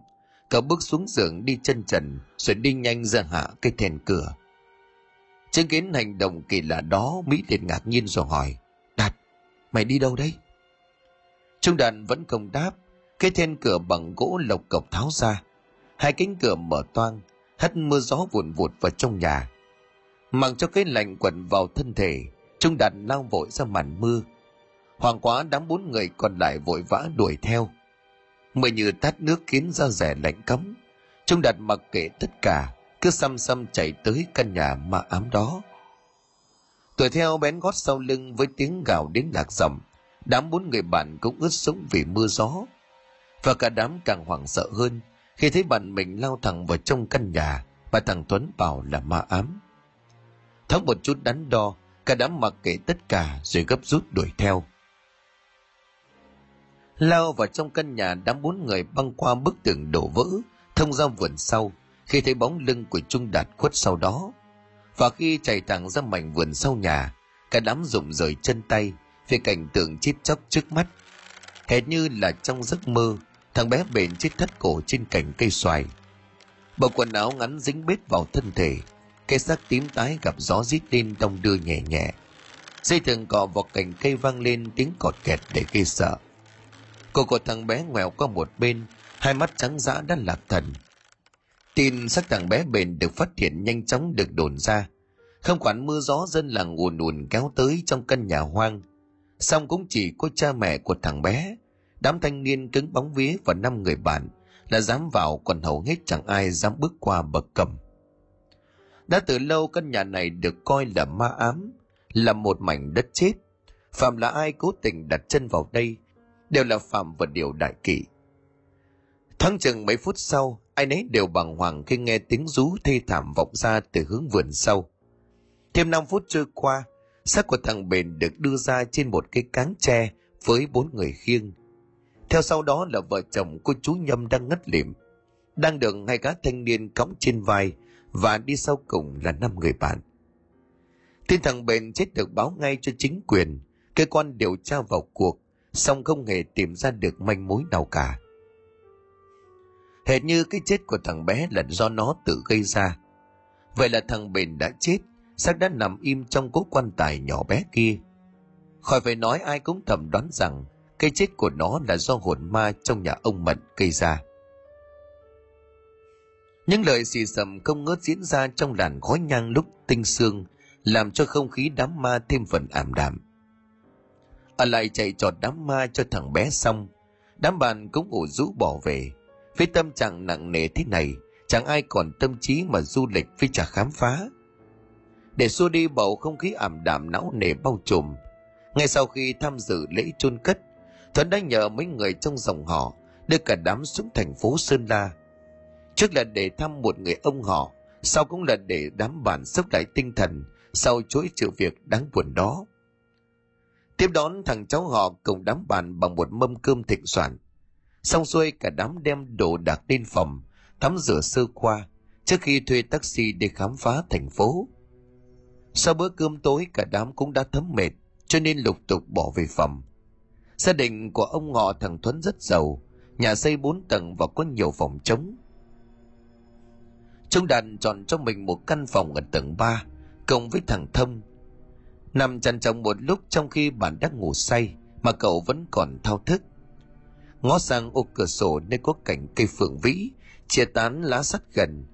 Cậu bước xuống giường đi chân trần, rồi đi nhanh ra hạ cây thèn cửa. Chứng kiến hành động kỳ lạ đó, mỹ liền ngạc nhiên rồi hỏi, đạt, mày đi đâu đấy? Trung Đàn vẫn không đáp. Cái then cửa bằng gỗ lộc cộc tháo ra. Hai cánh cửa mở toang hất mưa gió vụn vụt vào trong nhà. Mặc cho cái lạnh quẩn vào thân thể trung đạt lao vội ra màn mưa. Hoàng quá đám bốn người còn lại vội vã đuổi theo. Mưa như tát nước khiến da rẻ lạnh cấm trung đạt mặc kệ tất cả cứ xăm xăm chạy tới căn nhà ma ám đó. Tuổi theo bén gót sau lưng với tiếng gào đến lạc rầm, đám bốn người bạn cũng ướt sũng vì mưa gió. Và cả đám càng hoảng sợ hơn khi thấy bạn mình lao thẳng vào trong căn nhà mà thằng tuấn bảo là ma ám. Thắng một chút đắn đo, cả đám mặc kệ tất cả rồi gấp rút đuổi theo. Lao vào trong căn nhà, đám bốn người băng qua bức tường đổ vỡ, thông ra vườn sau, khi thấy bóng lưng của trung đạt khuất sau đó. Và khi chạy thẳng ra mảnh vườn sau nhà, cả đám rụng rời chân tay về cảnh tượng chết chóc trước mắt. Hệt như là trong giấc mơ thằng bé bền chết thất cổ trên cành cây xoài. Bộ quần áo ngắn dính bết vào thân thể. Cây xác tím tái gặp gió rít lên đông đưa nhẹ nhẹ. Dây thừng cọ vào cành cây vang lên tiếng cọt kẹt để gây sợ. Cô của thằng bé ngoèo qua một bên, hai mắt trắng dã đã lạc thần. Tin xác thằng bé bền được phát hiện nhanh chóng được đồn ra. Không quản mưa gió, dân làng ùn ùn kéo tới trong căn nhà hoang. Xong cũng chỉ có cha mẹ của thằng bé đám thanh niên cứng bóng vía và năm người bạn đã dám vào còn hầu hết chẳng ai dám bước qua bậc cầm. Đã từ lâu căn nhà này được coi là ma ám, là một mảnh đất chết. Phạm là ai cố tình đặt chân vào đây đều là phạm vật điều đại kỵ thoáng chừng mấy phút sau, ai nấy đều bàng hoàng khi nghe tiếng rú thê thảm vọng ra từ hướng vườn sau. Thêm năm phút trôi qua, xác của thằng bền được đưa ra trên một cái cáng tre với bốn người khiêng theo sau đó là vợ chồng của chú nhâm đang ngất lịm, đang được hai gã thanh niên cõng trên vai và đi sau cùng là năm người bạn. Tin thằng bền chết được báo ngay cho chính quyền, cơ quan điều tra vào cuộc, song không hề tìm ra được manh mối nào cả. Hệt như cái chết của thằng bé là do nó tự gây ra. Vậy là thằng bền đã chết, xác đã nằm im trong cố quan tài nhỏ bé kia. Khỏi phải nói ai cũng thầm đoán rằng cái chết của nó là do hồn ma trong nhà ông mận gây ra. Những lời xì xầm không ngớt diễn ra trong làn khói nhang lúc tinh sương, làm cho không khí đám ma thêm phần ảm đạm. Ở lại chạy trọt đám ma cho thằng bé xong, đám bạn cũng ủ rũ bỏ về. Với tâm trạng nặng nề thế này, chẳng ai còn tâm trí mà du lịch với chả khám phá. Để xua đi bầu không khí ảm đạm não nề bao trùm, ngay sau khi tham dự lễ chôn cất thuấn đã nhờ mấy người trong dòng họ đưa cả đám xuống thành phố sơn la. Trước là để thăm một người ông họ, sau cũng là để đám bạn sốc lại tinh thần sau chuỗi sự việc đáng buồn đó. Tiếp đón thằng cháu họ cùng đám bạn bằng một mâm cơm thịnh soạn. Xong xuôi cả đám đem đồ đạc lên phòng, tắm rửa sơ qua trước khi thuê taxi để khám phá thành phố. Sau bữa cơm tối, cả đám cũng đã thấm mệt, cho nên lục tục bỏ về phòng gia đình của ông ngọ thằng thuấn rất giàu nhà xây bốn tầng và có nhiều phòng trống Trung đàn chọn cho mình một căn phòng ở tầng 3, cùng với thằng Thông. Nằm chăn chồng một lúc trong khi bạn đang ngủ say, mà cậu vẫn còn thao thức. Ngó sang ô cửa sổ nơi có cảnh cây phượng vĩ, chia tán lá sắt gần.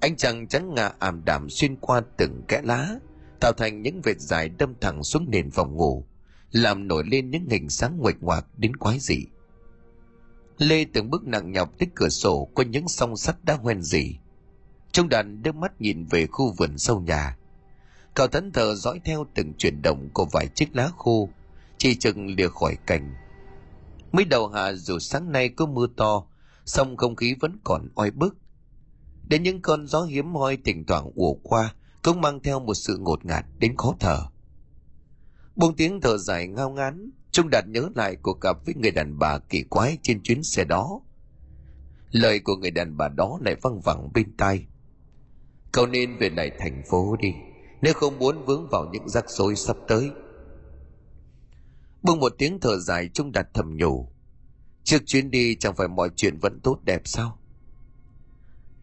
Ánh trăng trắng ngà ảm đạm xuyên qua từng kẽ lá, tạo thành những vệt dài đâm thẳng xuống nền phòng ngủ, làm nổi lên những hình sáng nguệch ngoạc đến quái dị. Lê từng bước nặng nhọc tới cửa sổ có những song sắt đã hoen dỉ Trung đàn đưa mắt nhìn về khu vườn sau nhà. Cậu thẫn thờ dõi theo từng chuyển động của vài chiếc lá khô, chỉ chừng lìa khỏi cành. Mới đầu hạ dù sáng nay có mưa to, song không khí vẫn còn oi bức. Đến những cơn gió hiếm hoi thỉnh thoảng ùa qua, cũng mang theo một sự ngột ngạt đến khó thở. Buông tiếng thở dài ngao ngán, Trung Đạt nhớ lại cuộc gặp với người đàn bà kỳ quái trên chuyến xe đó. Lời của người đàn bà đó lại văng vẳng bên tai. Cậu nên về lại thành phố đi Nếu không muốn vướng vào những rắc rối sắp tới Buông một tiếng thở dài Trung Đạt thầm nhủ Trước chuyến đi chẳng phải mọi chuyện vẫn tốt đẹp sao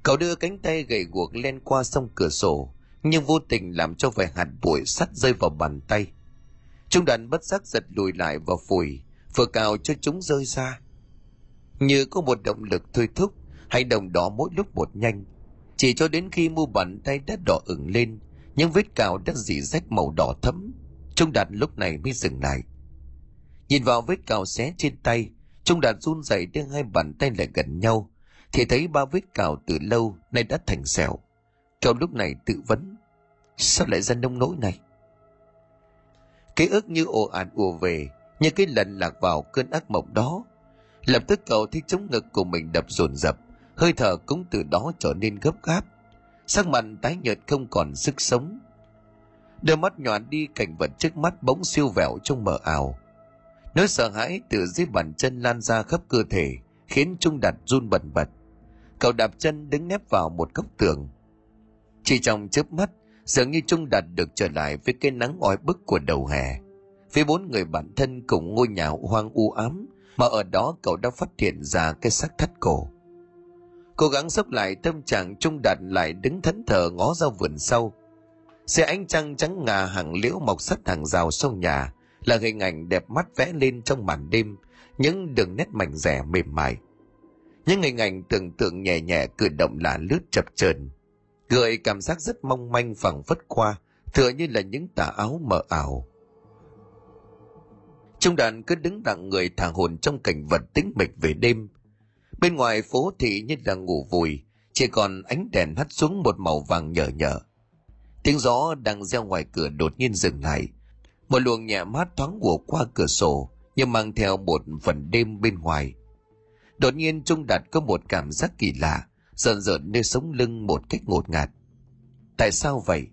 Cậu đưa cánh tay gầy guộc len qua sông cửa sổ Nhưng vô tình làm cho vài hạt bụi sắt rơi vào bàn tay Trung đàn bất giác giật lùi lại và phủi Vừa cào cho chúng rơi ra. Như có một động lực thôi thúc Hành động đó mỗi lúc một nhanh. Chỉ cho đến khi mu bàn tay đã đỏ ửng lên, những vết cào đã dỉ rách màu đỏ thẫm. Trung đạt lúc này mới dừng lại. Nhìn vào vết cào xé trên tay, trung đạt run rẩy đưa hai bàn tay lại gần nhau, thì thấy ba vết cào từ lâu nay đã thành sẹo. Cậu lúc này tự vấn, sao lại ra nông nỗi này? Ký ức như ồ ạt ùa về, như cái lần lạc vào cơn ác mộng đó. Lập tức cậu thấy chống ngực của mình đập dồn dập, hơi thở cũng từ đó trở nên gấp gáp. Sắc mặt tái nhợt không còn sức sống. Đôi mắt nhọn đi cảnh vật trước mắt bỗng siêu vẹo trong mờ ảo. Nỗi sợ hãi từ dưới bàn chân lan ra khắp cơ thể, khiến trung đặt run bần bật. Cậu đạp chân đứng nép vào một góc tường. Chỉ trong chớp mắt dường như trung đạt được trở lại với cái nắng oi bức của đầu hè. Với bốn người bạn thân cùng ngôi nhà hoang u ám, mà ở đó cậu đã phát hiện ra cái xác thắt cổ. Cố gắng sốc lại, tâm trạng trung đạt lại đứng thẫn thờ ngó ra vườn sau. Xe ánh trăng trắng ngà hàng liễu mọc sắt hàng rào sau nhà, là hình ảnh đẹp mắt vẽ lên trong màn đêm, những đường nét mảnh rẻ mềm mại. Những hình ảnh tưởng tượng nhẹ nhẹ cử động là lướt chập chờn gợi cảm giác rất mong manh phẳng phất qua tựa như là những tà áo mờ ảo trung đàn cứ đứng đặng người thả hồn trong cảnh vật tĩnh mịch về đêm Bên ngoài phố thị như là ngủ vùi, chỉ còn ánh đèn hắt xuống một màu vàng nhở nhở. Tiếng gió đang reo ngoài cửa đột nhiên dừng lại. Một luồng nhẹ mát thoáng ùa qua cửa sổ, nhưng mang theo một phần đêm bên ngoài. Đột nhiên Trung Đạt có một cảm giác kỳ lạ, rợn rợn nơi sống lưng một cách ngột ngạt. Tại sao vậy?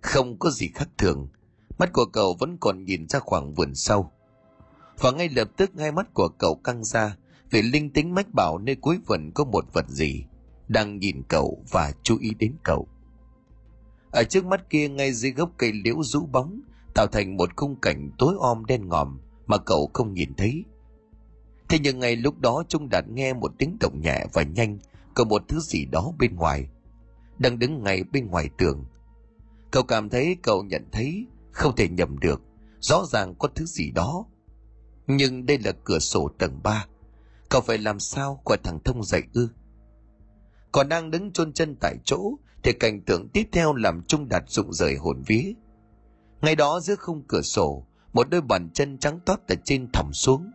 Không có gì khác thường. Mắt của cậu vẫn còn nhìn ra khoảng vườn sau. Và ngay lập tức hai mắt của cậu căng ra, vì linh tính mách bảo nơi cuối vườn có một vật gì đang nhìn cậu và chú ý đến cậu ở trước mắt kia ngay dưới gốc cây liễu rũ bóng tạo thành một khung cảnh tối om đen ngòm mà cậu không nhìn thấy. Thế nhưng ngay lúc đó Trung Đạt nghe một tiếng động nhẹ và nhanh có một thứ gì đó bên ngoài. Đang đứng ngay bên ngoài tường. Cậu cảm thấy cậu nhận thấy không thể nhầm được. Rõ ràng có thứ gì đó. Nhưng đây là cửa sổ tầng 3. Cậu phải làm sao qua thằng thông dậy ư? Còn đang đứng chôn chân tại chỗ thì cảnh tượng tiếp theo làm Trung Đạt rụng rời hồn vía. Ngay đó giữa khung cửa sổ, một đôi bàn chân trắng toát từ trên thẳm xuống.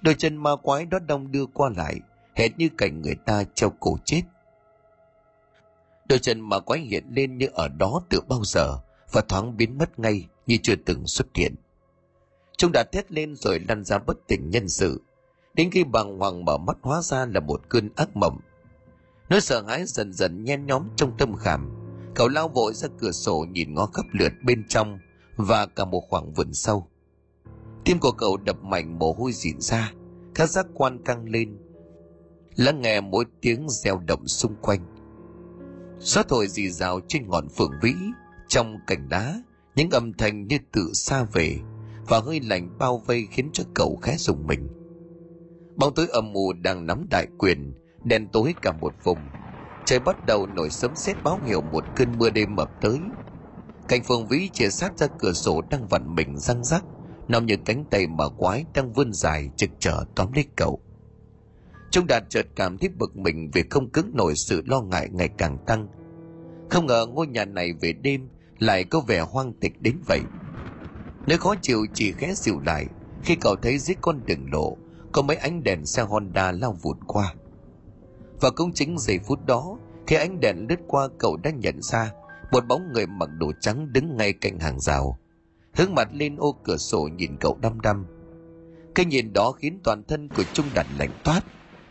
Đôi chân ma quái đó đông đưa qua lại, hệt như cảnh người ta treo cổ chết. Đôi chân mà quái hiện lên như ở đó từ bao giờ và thoáng biến mất ngay như chưa từng xuất hiện. chúng đã thét lên rồi lăn ra bất tỉnh nhân sự. Đến khi bàng hoàng mở mắt hóa ra là một cơn ác mộng Nỗi sợ hãi dần dần nhen nhóm trong tâm khảm. Cậu lao vội ra cửa sổ nhìn ngó khắp lượt bên trong và cả một khoảng vườn sâu. Tim của cậu đập mạnh mồ hôi dịn ra, các giác quan căng lên. Lắng nghe mỗi tiếng reo động xung quanh. Gió thổi rì rào trên ngọn phượng vĩ, trong cành đá, những âm thanh như tự xa về và hơi lạnh bao vây khiến cho cậu khẽ rùng mình. Bóng tối âm mù đang nắm đại quyền, đen tối cả một vùng trời bắt đầu nổi sấm sét báo hiệu một cơn mưa đêm ập tới cành phượng vĩ chia sát ra cửa sổ đang vặn mình răng rắc nằm như cánh tay mà quái đang vươn dài trực trở tóm lấy cậu trung đạt chợt cảm thấy bực mình vì không cứng nổi sự lo ngại ngày càng tăng không ngờ ngôi nhà này về đêm lại có vẻ hoang tịch đến vậy nơi khó chịu chỉ khẽ dịu lại khi cậu thấy dưới con đường lộ có mấy ánh đèn xe honda lao vụt qua và cũng chính giây phút đó, khi ánh đèn lướt qua cậu đã nhận ra một bóng người mặc đồ trắng đứng ngay cạnh hàng rào. Hướng mặt lên ô cửa sổ nhìn cậu đăm đăm. Cái nhìn đó khiến toàn thân của Trung đặt lạnh toát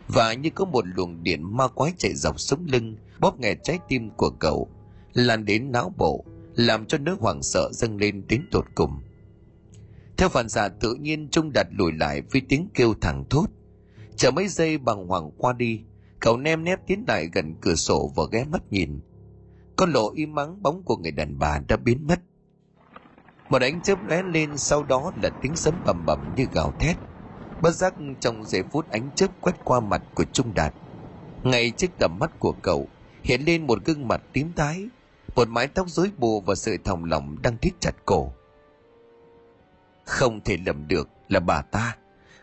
và như có một luồng điện ma quái chạy dọc sống lưng, bóp nghẹt trái tim của cậu, lan đến não bộ, làm cho nỗi hoảng sợ dâng lên đến tột cùng theo phản xạ tự nhiên, trung đặt lùi lại với tiếng kêu thẳng thốt chờ mấy giây bằng hoàng qua đi, Cậu nem nép tiến lại gần cửa sổ và ghé mắt nhìn. Con lộ im mắng bóng của người đàn bà đã biến mất. Một ánh chớp lóe lên, sau đó là tiếng sấm bầm bầm như gào thét. Bất giác trong giây phút ánh chớp quét qua mặt của Trung Đạt. Ngay trước tầm mắt của cậu hiện lên một gương mặt tím tái, một mái tóc rối bù và sợi thòng lọng đang thít chặt cổ. Không thể lầm được là bà ta,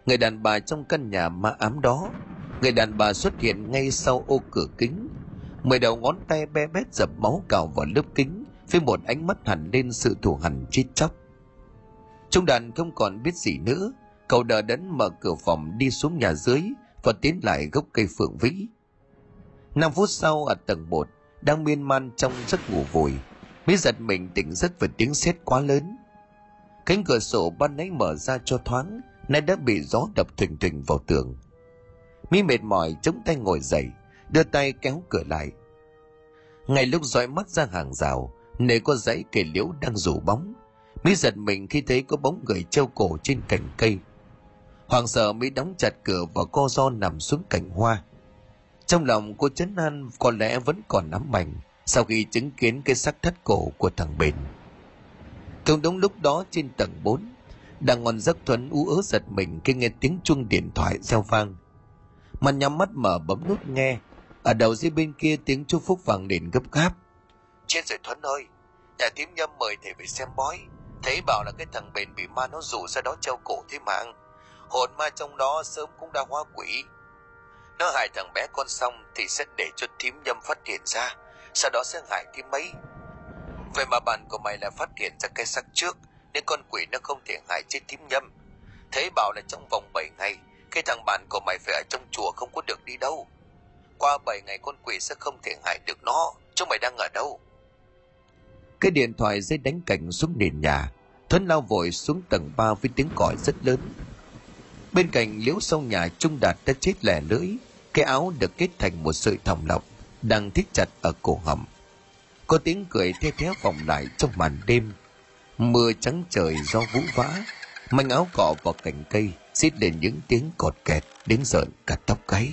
người đàn bà trong căn nhà ma ám đó người đàn bà xuất hiện ngay sau ô cửa kính mười đầu ngón tay be bét dập máu cào vào lớp kính với một ánh mắt hẳn lên sự thù hằn chết chóc trung đàn không còn biết gì nữa cậu đờ đẫn mở cửa phòng đi xuống nhà dưới và tiến lại gốc cây phượng vĩ. Năm phút sau ở tầng một, đang miên man trong giấc ngủ vùi, mới giật mình tỉnh giấc vì tiếng sét quá lớn. Cánh cửa sổ ban nãy mở ra cho thoáng, nay đã bị gió đập thình thình vào tường. Mi mệt mỏi chống tay ngồi dậy, đưa tay kéo cửa lại. Ngay lúc dõi mắt ra hàng rào nơi có dãy cây liễu đang rủ bóng mi giật mình khi thấy có bóng người treo cổ trên cành cây hoàng sợ mới đóng chặt cửa và co do nằm xuống cành hoa. Trong lòng cô chấn an, có lẽ vẫn còn nắm mảnh sau khi chứng kiến cái xác thất cổ của thằng bền. Cũng đúng lúc đó trên tầng 4 đang ngon giấc thuấn ú ớ giật mình khi nghe tiếng chuông điện thoại reo vang. Mà nhắm mắt mở bấm nút nghe, ở đầu dưới bên kia tiếng chú phúc vàng đền gấp gáp. Chết rồi thuấn ơi, nhà tím nhâm mời thầy về xem bói, thấy bảo là cái thằng bền bị ma nó rủ ra đó treo cổ thế mạng hồn ma trong đó sớm cũng đã hóa quỷ. Nó hại thằng bé con xong thì sẽ để cho thím nhâm phát hiện ra, sau đó sẽ hại thím mấy vậy mà bạn của mày lại phát hiện ra cái xác trước, nên con quỷ nó không thể hại chết thím nhâm. Thấy bảo là trong vòng 7 ngày, cái thằng bạn của mày phải ở trong chùa không có được đi đâu. Qua 7 ngày con quỷ sẽ không thể hại được nó chúng mày đang ở đâu? Cái điện thoại dây đánh cảnh xuống nền nhà, thuấn lao vội xuống tầng 3 với tiếng còi rất lớn bên cạnh liễu sau nhà trung đạt đã chết lẻ lưỡi, cái áo được kết thành một sợi thòng lọng, đang thít chặt ở cổ họng. Có tiếng cười the thé vọng lại trong màn đêm. Mưa trắng trời do vũ vã manh áo cọ vào cành cây, xít lên những tiếng cọt kẹt, đến rợn cả tóc gáy.